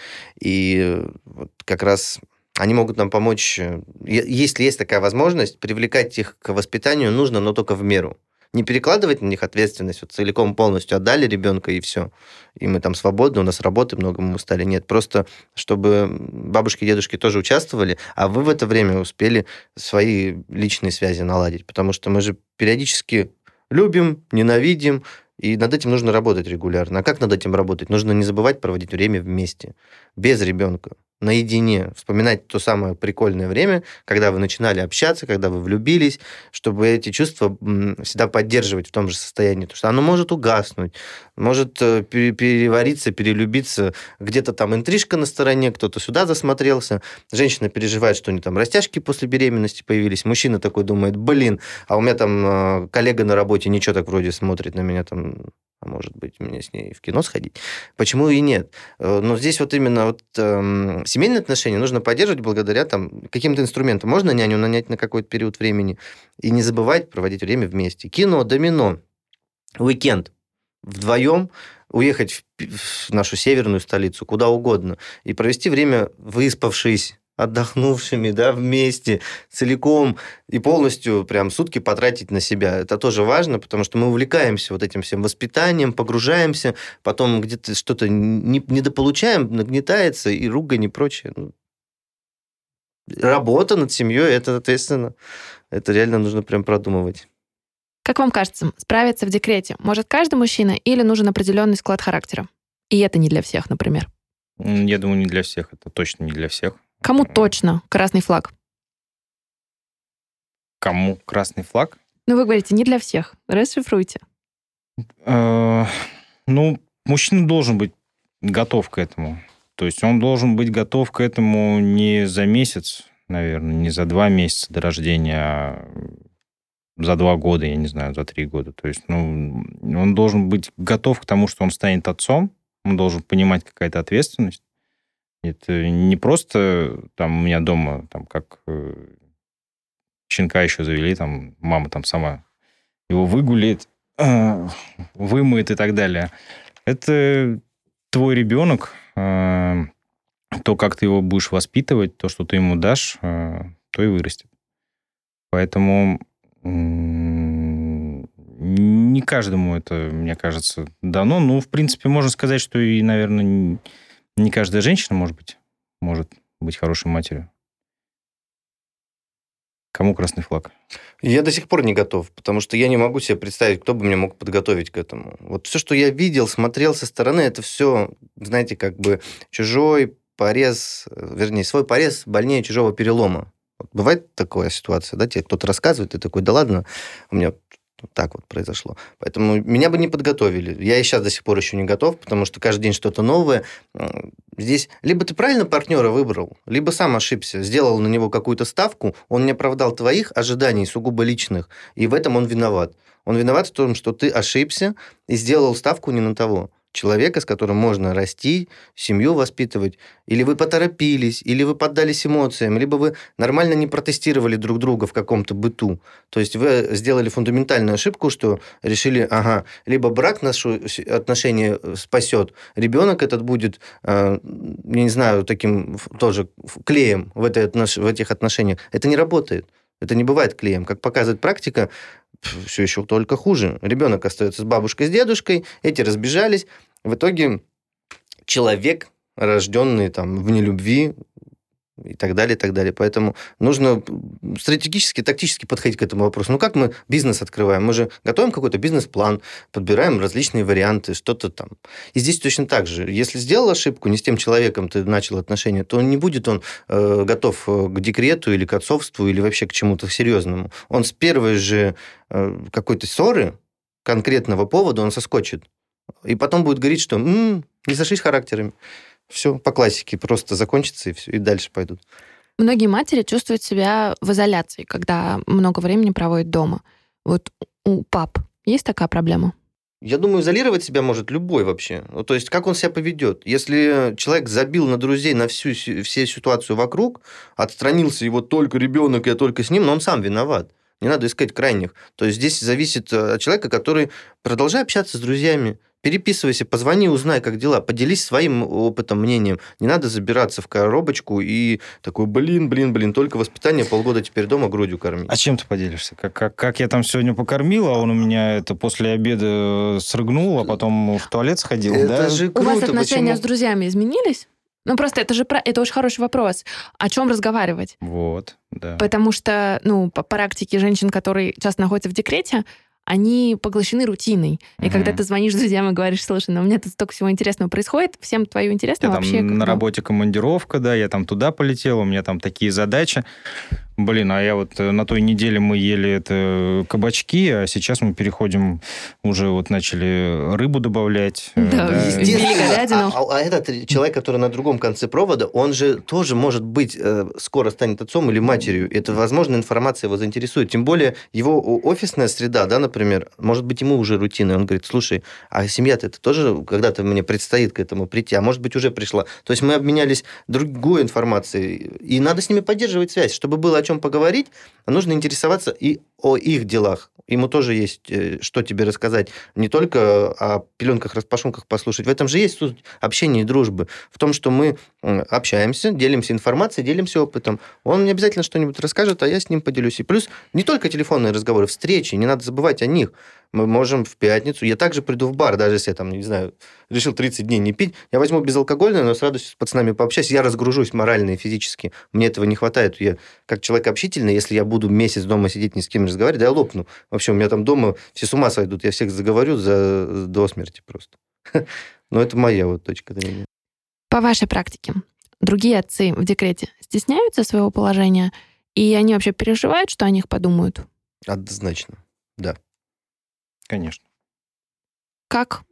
И вот как раз они могут нам помочь, э, если есть такая возможность, привлекать их к воспитанию нужно, но только в меру. Не перекладывать на них ответственность, вот целиком полностью отдали ребенка и все. И мы там свободны, у нас работы много, мы устали. Нет, просто чтобы бабушки и дедушки тоже участвовали, а вы в это время успели свои личные связи наладить. Потому что мы же периодически любим, ненавидим, и над этим нужно работать регулярно. А как над этим работать? Нужно не забывать проводить время вместе, без ребенка наедине, вспоминать то самое прикольное время, когда вы начинали общаться, когда вы влюбились, чтобы эти чувства всегда поддерживать в том же состоянии. Потому что оно может угаснуть, может э, перевариться, перелюбиться. Где-то там интрижка на стороне, кто-то сюда засмотрелся. Женщина переживает, что у нее там растяжки после беременности появились. Мужчина такой думает, блин, а у меня там э, коллега на работе ничего так вроде смотрит на меня там а может быть, мне с ней в кино сходить. Почему и нет? Э, но здесь вот именно вот, эм, семейные отношения нужно поддерживать благодаря там, каким-то инструментам. Можно няню нанять на какой-то период времени и не забывать проводить время вместе. Кино, домино, уикенд вдвоем уехать в нашу северную столицу, куда угодно, и провести время выспавшись, отдохнувшими, да, вместе, целиком и полностью прям сутки потратить на себя. Это тоже важно, потому что мы увлекаемся вот этим всем воспитанием, погружаемся, потом где-то что-то не, недополучаем, нагнетается, и ругань и прочее. Ну, работа над семьей, это ответственно. Это реально нужно прям продумывать. Как вам кажется, справиться в декрете может каждый мужчина или нужен определенный склад характера? И это не для всех, например. Я думаю, не для всех. Это точно не для всех. Кому точно красный флаг? Кому красный флаг? Ну, вы говорите, не для всех. Расшифруйте. Э, ну, мужчина должен быть готов к этому. То есть он должен быть готов к этому не за месяц, наверное, не за два месяца до рождения, а за два года, я не знаю, за три года. То есть, ну, он должен быть готов к тому, что он станет отцом, он должен понимать какая-то ответственность, это не просто там у меня дома, там как э, щенка еще завели, там мама там сама его выгулит, э, вымоет и так далее. Это твой ребенок, э, то, как ты его будешь воспитывать, то, что ты ему дашь, э, то и вырастет. Поэтому не каждому это, мне кажется, дано. Ну, в принципе, можно сказать, что и, наверное, не каждая женщина, может быть, может быть хорошей матерью. Кому красный флаг? Я до сих пор не готов, потому что я не могу себе представить, кто бы меня мог подготовить к этому. Вот все, что я видел, смотрел со стороны, это все, знаете, как бы чужой порез, вернее, свой порез больнее чужого перелома. Вот бывает такая ситуация, да, тебе кто-то рассказывает, ты такой, да ладно, у меня вот так вот произошло. Поэтому меня бы не подготовили. Я и сейчас до сих пор еще не готов, потому что каждый день что-то новое. Здесь либо ты правильно партнера выбрал, либо сам ошибся, сделал на него какую-то ставку, он не оправдал твоих ожиданий, сугубо личных, и в этом он виноват. Он виноват в том, что ты ошибся и сделал ставку не на того человека, с которым можно расти, семью воспитывать, или вы поторопились, или вы поддались эмоциям, либо вы нормально не протестировали друг друга в каком-то быту. То есть вы сделали фундаментальную ошибку, что решили, ага, либо брак наши отношения э, спасет, ребенок этот будет, э, я не знаю, таким тоже клеем в, этой, в этих отношениях. Это не работает. Это не бывает клеем. Как показывает практика, все еще только хуже. Ребенок остается с бабушкой, с дедушкой, эти разбежались. В итоге человек, рожденный там в нелюбви, и так далее, и так далее. Поэтому нужно стратегически, тактически подходить к этому вопросу. Ну, как мы бизнес открываем? Мы же готовим какой-то бизнес-план, подбираем различные варианты, что-то там. И здесь точно так же. Если сделал ошибку, не с тем человеком ты начал отношения, то не будет он э, готов э, к декрету или к отцовству, или вообще к чему-то серьезному. Он с первой же э, какой-то ссоры, конкретного повода, он соскочит. И потом будет говорить, что м-м, не сошлись характерами. Все по классике просто закончится, и, все, и дальше пойдут. Многие матери чувствуют себя в изоляции, когда много времени проводят дома. Вот у пап есть такая проблема? Я думаю, изолировать себя может любой вообще. Ну, то есть, как он себя поведет. Если человек забил на друзей, на всю, всю ситуацию вокруг, отстранился его только ребенок, я только с ним, но он сам виноват. Не надо искать крайних. То есть здесь зависит э, от человека, который продолжает общаться с друзьями, переписывайся, позвони, узнай, как дела, поделись своим опытом, мнением. Не надо забираться в коробочку и такой, блин, блин, блин, только воспитание, полгода теперь дома грудью кормить. А чем ты поделишься? Как, как, как я там сегодня покормил, а он у меня это после обеда срыгнул, а потом в туалет сходил, это да? Же круто, у вас отношения почему? с друзьями изменились? Ну, просто это же это очень хороший вопрос. О чем разговаривать? Вот, да. Потому что, ну, по практике женщин, которые часто находятся в декрете, они поглощены рутиной. И mm когда ты звонишь друзьям и говоришь, слушай, ну у меня тут столько всего интересного происходит, всем твое интересно вообще... Там на работе командировка, да, я там туда полетел, у меня там такие задачи. Блин, а я вот э, на той неделе мы ели это кабачки, а сейчас мы переходим, уже вот начали рыбу добавлять. Э, да, да. естественно. А, а, а этот человек, который на другом конце провода, он же тоже может быть э, скоро станет отцом или матерью. Это, возможно, информация его заинтересует. Тем более его офисная среда, да, например, может быть, ему уже рутина. Он говорит, слушай, а семья-то это тоже когда-то мне предстоит к этому прийти, а может быть, уже пришла. То есть мы обменялись другой информацией, и надо с ними поддерживать связь, чтобы было о чем чем поговорить, нужно интересоваться и о их делах. Ему тоже есть э, что тебе рассказать. Не только о пеленках, распашонках послушать. В этом же есть суть общения и дружбы. В том, что мы общаемся, делимся информацией, делимся опытом. Он не обязательно что-нибудь расскажет, а я с ним поделюсь. И плюс не только телефонные разговоры, встречи, не надо забывать о них мы можем в пятницу, я также приду в бар, даже если я там, не знаю, решил 30 дней не пить, я возьму безалкогольное, но с радостью с пацанами пообщаюсь, я разгружусь морально и физически. Мне этого не хватает. Я как человек общительный, если я буду месяц дома сидеть, ни с кем не разговаривать, да я лопну. Вообще, у меня там дома все с ума сойдут, я всех заговорю за, до смерти просто. Но это моя вот точка зрения. По вашей практике, другие отцы в декрете стесняются своего положения, и они вообще переживают, что о них подумают? Однозначно, да. Конечно. Как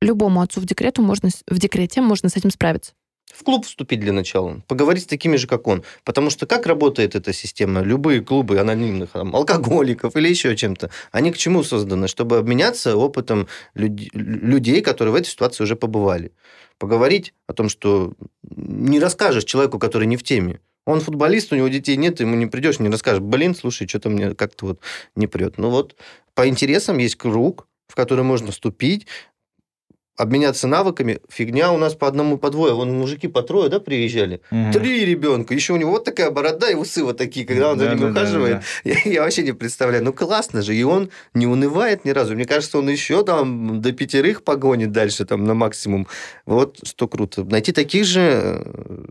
любому отцу в, декрету можно, в декрете можно с этим справиться? В клуб вступить для начала, поговорить с такими же, как он. Потому что как работает эта система? Любые клубы анонимных там, алкоголиков или еще чем-то, они к чему созданы? Чтобы обменяться опытом люд... людей, которые в этой ситуации уже побывали. Поговорить о том, что не расскажешь человеку, который не в теме. Он футболист, у него детей нет, ему не придешь, не расскажешь, блин, слушай, что-то мне как-то вот не прет. Ну вот по интересам есть круг, в который можно вступить, обменяться навыками. Фигня у нас по одному, по двое. Вон мужики по трое, да, приезжали? Угу. Три ребенка. Еще у него вот такая борода и усы вот такие, когда он да, за ними да, ухаживает. Да, да. Я, я вообще не представляю. Ну, классно же. И он не унывает ни разу. Мне кажется, он еще там до пятерых погонит дальше, там, на максимум. Вот что круто. Найти таких же э,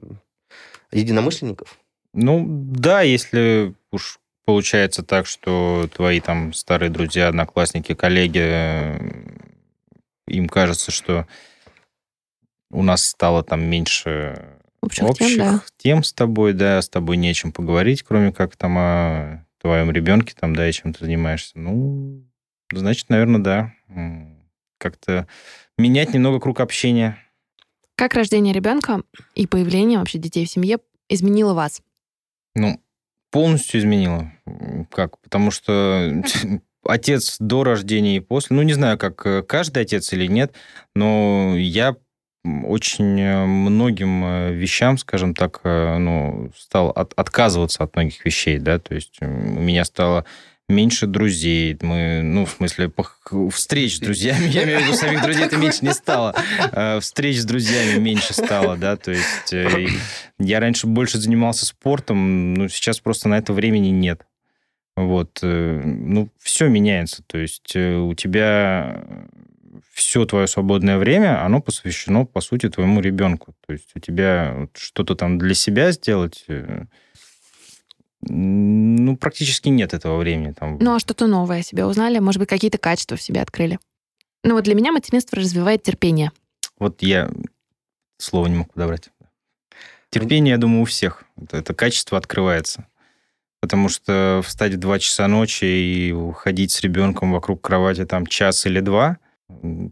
единомышленников? Ну, да, если уж получается так, что твои там старые друзья, одноклассники, коллеги, им кажется, что у нас стало там меньше общих, общих тем, да. тем с тобой, да, с тобой нечем поговорить, кроме как там о твоем ребенке, там, да, и чем ты занимаешься. Ну, значит, наверное, да. Как-то менять немного круг общения. Как рождение ребенка и появление вообще детей в семье изменило вас? Ну, полностью изменило. Как? Потому что отец до рождения и после, ну, не знаю, как э, каждый отец или нет, но я очень э, многим э, вещам, скажем так, ну, стал от, отказываться от многих вещей, да, то есть у меня стало меньше друзей. Мы, ну, в смысле, встреч с друзьями, я имею в виду, самих друзей это меньше не стало. А встреч с друзьями меньше стало, да, то есть э, я раньше больше занимался спортом, но сейчас просто на это времени нет. Вот, э, ну, все меняется, то есть э, у тебя все твое свободное время, оно посвящено, по сути, твоему ребенку. То есть у тебя что-то там для себя сделать, э, ну, практически нет этого времени. Там. Ну, а что-то новое о себе узнали? Может быть, какие-то качества в себе открыли? Ну, вот для меня материнство развивает терпение. Вот я слово не мог подобрать. Терпение, я думаю, у всех. Это, это качество открывается. Потому что встать в 2 часа ночи и ходить с ребенком вокруг кровати там час или два,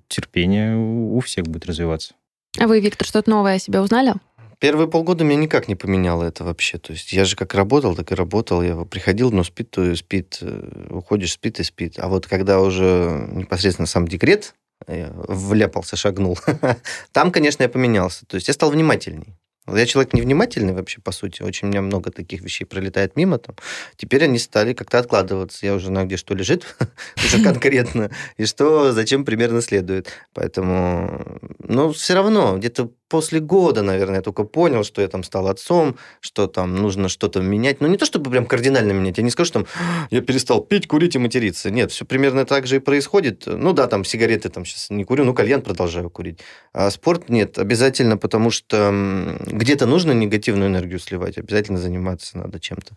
терпение у всех будет развиваться. А вы, Виктор, что-то новое о себе узнали? Первые полгода меня никак не поменяло это вообще. То есть я же как работал, так и работал. Я приходил, но спит, то спит. Э, уходишь, спит и спит. А вот когда уже непосредственно сам декрет я вляпался, шагнул, там, конечно, я поменялся. То есть я стал внимательней. Я человек невнимательный вообще, по сути. Очень у меня много таких вещей пролетает мимо. Там. Теперь они стали как-то откладываться. Я уже знаю, где что лежит уже конкретно, и что зачем примерно следует. Поэтому, ну, все равно, где-то после года, наверное, я только понял, что я там стал отцом, что там нужно что-то менять. Ну, не то чтобы прям кардинально менять. Я не скажу, что там я перестал пить, курить и материться. Нет, все примерно так же и происходит. Ну да, там сигареты там сейчас не курю, ну кальян продолжаю курить. А спорт нет, обязательно, потому что где-то нужно негативную энергию сливать, обязательно заниматься надо чем-то.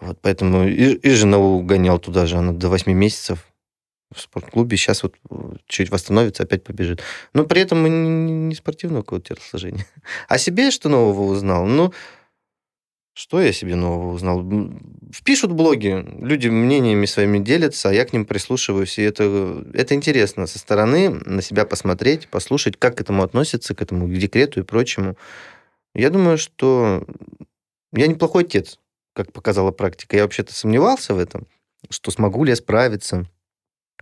Вот поэтому и, и жену гонял туда же, она до 8 месяцев в спортклубе. Сейчас вот э, чуть восстановится, опять побежит. Но при этом не спортивного какого-то телосложения. О себе что нового узнал? Ну, что я себе нового узнал? Впишут блоги, люди мнениями своими делятся, а я к ним прислушиваюсь, и это, это интересно со стороны на себя посмотреть, послушать, как к этому относятся, к этому, к декрету и прочему. Я думаю, что я неплохой отец, как показала практика. Я вообще-то сомневался в этом, что смогу ли я справиться,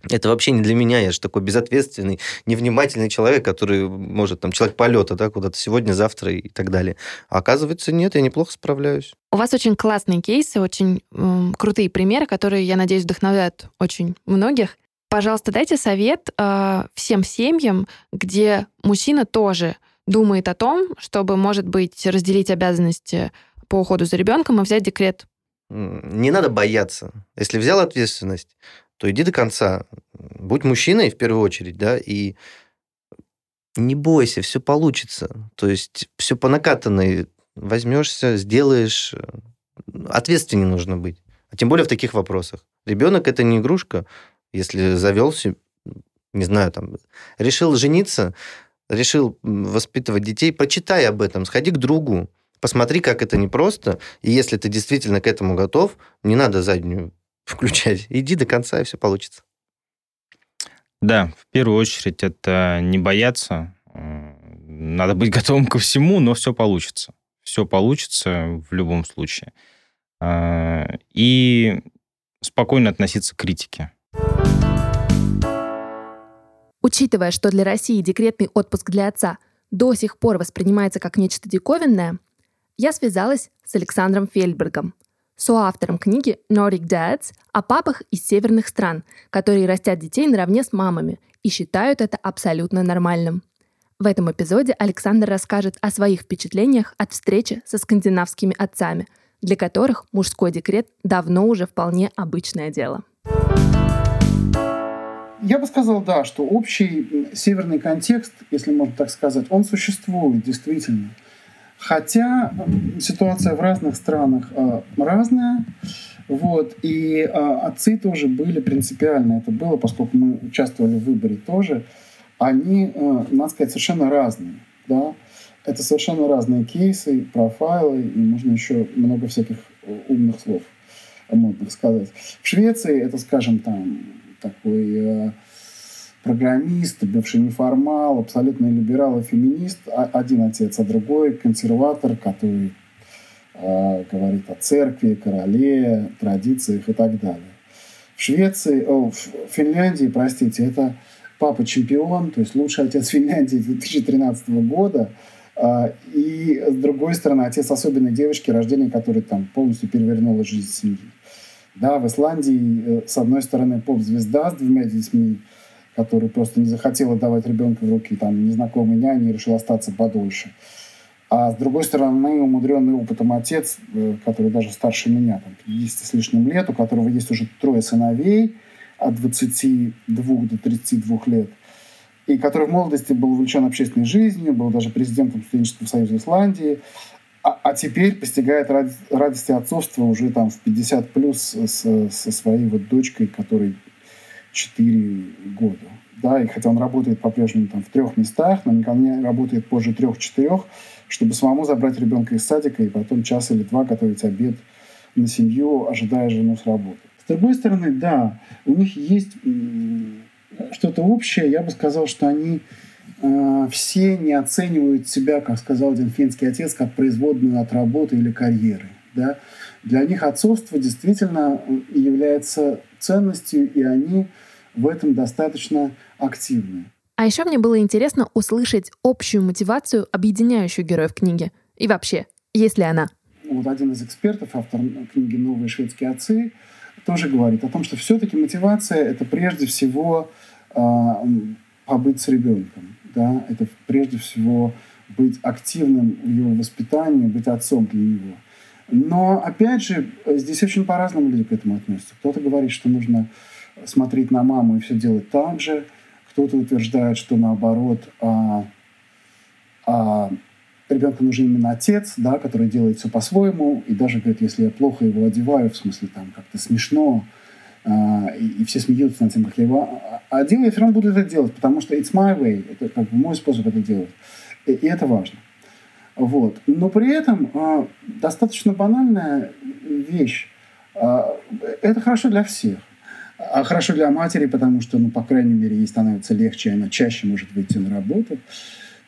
это вообще не для меня. Я же такой безответственный, невнимательный человек, который может, там, человек полета, да, куда-то сегодня, завтра и так далее. А оказывается, нет, я неплохо справляюсь. У вас очень классные кейсы, очень м, крутые примеры, которые, я надеюсь, вдохновляют очень многих. Пожалуйста, дайте совет э, всем семьям, где мужчина тоже думает о том, чтобы, может быть, разделить обязанности по уходу за ребенком и взять декрет. Не надо бояться. Если взял ответственность, то иди до конца. Будь мужчиной в первую очередь, да, и не бойся, все получится. То есть все по накатанной возьмешься, сделаешь. Ответственнее нужно быть. А тем более в таких вопросах. Ребенок это не игрушка. Если завелся, не знаю, там, решил жениться, решил воспитывать детей, почитай об этом, сходи к другу, посмотри, как это непросто, и если ты действительно к этому готов, не надо заднюю включать. Иди до конца, и все получится. Да, в первую очередь это не бояться. Надо быть готовым ко всему, но все получится. Все получится в любом случае. И спокойно относиться к критике. Учитывая, что для России декретный отпуск для отца до сих пор воспринимается как нечто диковинное, я связалась с Александром Фельдбергом – соавтором книги Nordic Dads о папах из северных стран, которые растят детей наравне с мамами и считают это абсолютно нормальным. В этом эпизоде Александр расскажет о своих впечатлениях от встречи со скандинавскими отцами, для которых мужской декрет давно уже вполне обычное дело. Я бы сказал, да, что общий северный контекст, если можно так сказать, он существует действительно – Хотя ситуация в разных странах э, разная. Вот, и э, отцы тоже были принципиально. Это было, поскольку мы участвовали в выборе тоже. Они, э, надо сказать, совершенно разные. Да? Это совершенно разные кейсы, профайлы, и можно еще много всяких умных слов модных сказать. В Швеции это, скажем, там такой э, программист, бывший неформал, абсолютный либерал и феминист, а один отец, а другой консерватор, который э, говорит о церкви, короле, традициях и так далее. В Швеции, о, в Финляндии, простите, это папа чемпион, то есть лучший отец Финляндии 2013 года, э, и с другой стороны отец особенной девочки, рождение которой там полностью перевернуло жизнь семьи. Да, в Исландии, э, с одной стороны, поп-звезда с двумя детьми, который просто не захотел отдавать ребенка в руки там, незнакомой няни и решил остаться подольше. А с другой стороны, умудренный опытом отец, э, который даже старше меня, там, 50 с лишним лет, у которого есть уже трое сыновей от 22 до 32 лет. и который в молодости был увлечен общественной жизнью, был даже президентом студенческого союза Исландии, а, а теперь постигает радости отцовства уже там в 50 плюс со, со своей вот дочкой, которой 4 года. Да, и хотя он работает по-прежнему там в трех местах, но никогда работает позже трех-четырех, чтобы самому забрать ребенка из садика и потом час или два готовить обед на семью, ожидая жену с работы. С другой стороны, да, у них есть что-то общее. Я бы сказал, что они э, все не оценивают себя, как сказал один финский отец, как производную от работы или карьеры. Да? Для них отцовство действительно является ценностью, и они в этом достаточно активны. А еще мне было интересно услышать общую мотивацию, объединяющую героев книги. И вообще, есть ли она? Вот один из экспертов, автор книги «Новые шведские отцы», тоже говорит о том, что все-таки мотивация – это прежде всего э, побыть с ребенком. Да? Это прежде всего быть активным в его воспитании, быть отцом для него. Но, опять же, здесь очень по-разному люди к этому относятся. Кто-то говорит, что нужно смотреть на маму и все делать так же. Кто-то утверждает, что наоборот, а, а, ребенку нужен именно отец, да, который делает все по-своему, и даже говорит, если я плохо его одеваю, в смысле там как-то смешно, а, и, и все смеются над тем, как я его одел, я все равно буду это делать, потому что it's my way, это как бы мой способ это делать. И, и это важно. Вот. Но при этом а, достаточно банальная вещь. А, это хорошо для всех. А хорошо для матери, потому что, ну, по крайней мере, ей становится легче, она чаще может выйти на работу.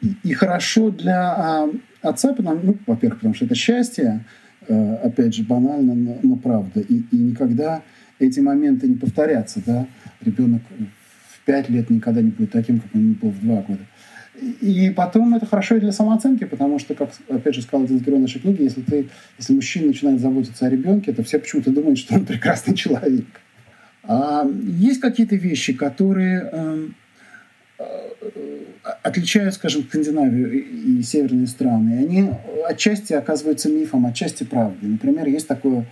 И, и хорошо для а, отца, потому, ну, во-первых, потому что это счастье, а, опять же, банально, но, но правда. И, и никогда эти моменты не повторятся, да. Ребенок в пять лет никогда не будет таким, как он был в два года. И потом это хорошо и для самооценки, потому что, как, опять же, сказал один из героев нашей книги, если, ты, если мужчина начинает заботиться о ребенке, то все почему-то думают, что он прекрасный человек. А есть какие-то вещи, которые эм, э, отличают, скажем, Скандинавию и северные страны. И они отчасти оказываются мифом, отчасти правдой. Например, есть такое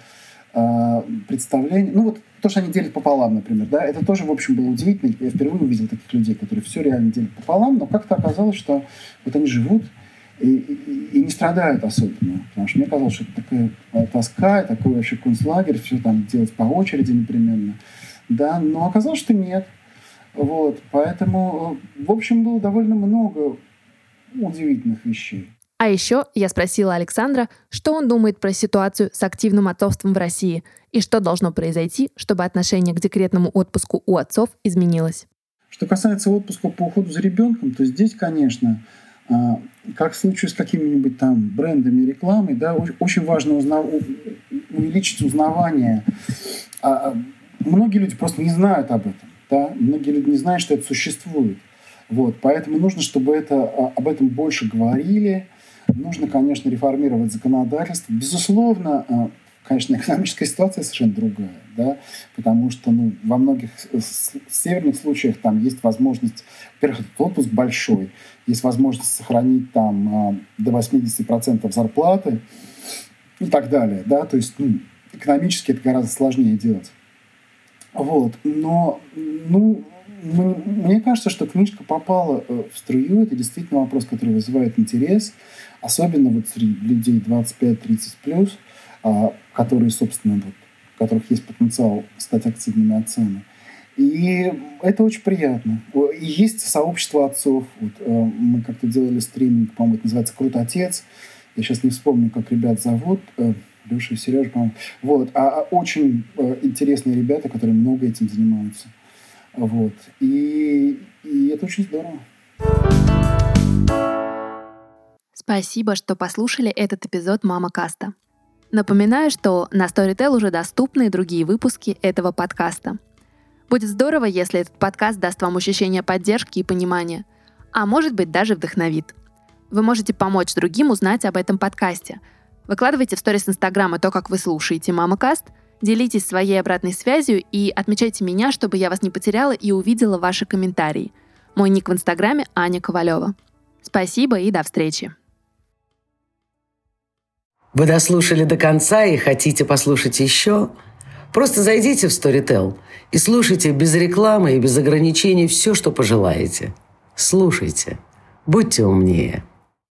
э, представление, ну вот то, что они делят пополам, например, да, это тоже, в общем, было удивительно. Я впервые увидел таких людей, которые все реально делят пополам, но как-то оказалось, что вот они живут и, и, и не страдают особенно. Потому что мне казалось, что это такая э, тоска, такой вообще концлагерь, все там делать по очереди непременно. Да, но оказалось, что нет. Вот, поэтому, э, в общем, было довольно много удивительных вещей. А еще я спросила Александра, что он думает про ситуацию с активным отцовством в России и что должно произойти, чтобы отношение к декретному отпуску у отцов изменилось. Что касается отпуска по уходу за ребенком, то здесь, конечно, а, как в случае с какими-нибудь там брендами рекламы, да, очень важно узнав... увеличить узнавание. А, а, многие люди просто не знают об этом. Да? Многие люди не знают, что это существует. Вот, поэтому нужно, чтобы это, об этом больше говорили. Нужно, конечно, реформировать законодательство. Безусловно, конечно, экономическая ситуация совершенно другая, да, потому что ну, во многих северных случаях там есть возможность, во-первых, отпуск большой, есть возможность сохранить там а, до 80% зарплаты и так далее, да, то есть ну, экономически это гораздо сложнее делать. Вот, но, ну, мне кажется, что книжка попала э, в струю. Это действительно вопрос, который вызывает интерес, особенно вот среди людей 25-30 плюс – а, которые, собственно, вот, у которых есть потенциал стать активными отцами. И это очень приятно. И есть сообщество отцов. Вот, э, мы как-то делали стриминг, по-моему, это называется «Крут отец». Я сейчас не вспомню, как ребят зовут. Э, Леша и Сережа, по-моему. Вот. А, а очень интересные ребята, которые много этим занимаются. Вот. И, и это очень здорово. Спасибо, что послушали этот эпизод «Мама Каста». Напоминаю, что на Storytel уже доступны и другие выпуски этого подкаста. Будет здорово, если этот подкаст даст вам ощущение поддержки и понимания, а может быть даже вдохновит. Вы можете помочь другим узнать об этом подкасте. Выкладывайте в сторис Инстаграма то, как вы слушаете Мама Каст, делитесь своей обратной связью и отмечайте меня, чтобы я вас не потеряла и увидела ваши комментарии. Мой ник в Инстаграме Аня Ковалева. Спасибо и до встречи. Вы дослушали до конца и хотите послушать еще? Просто зайдите в Storytel и слушайте без рекламы и без ограничений все, что пожелаете. Слушайте, будьте умнее.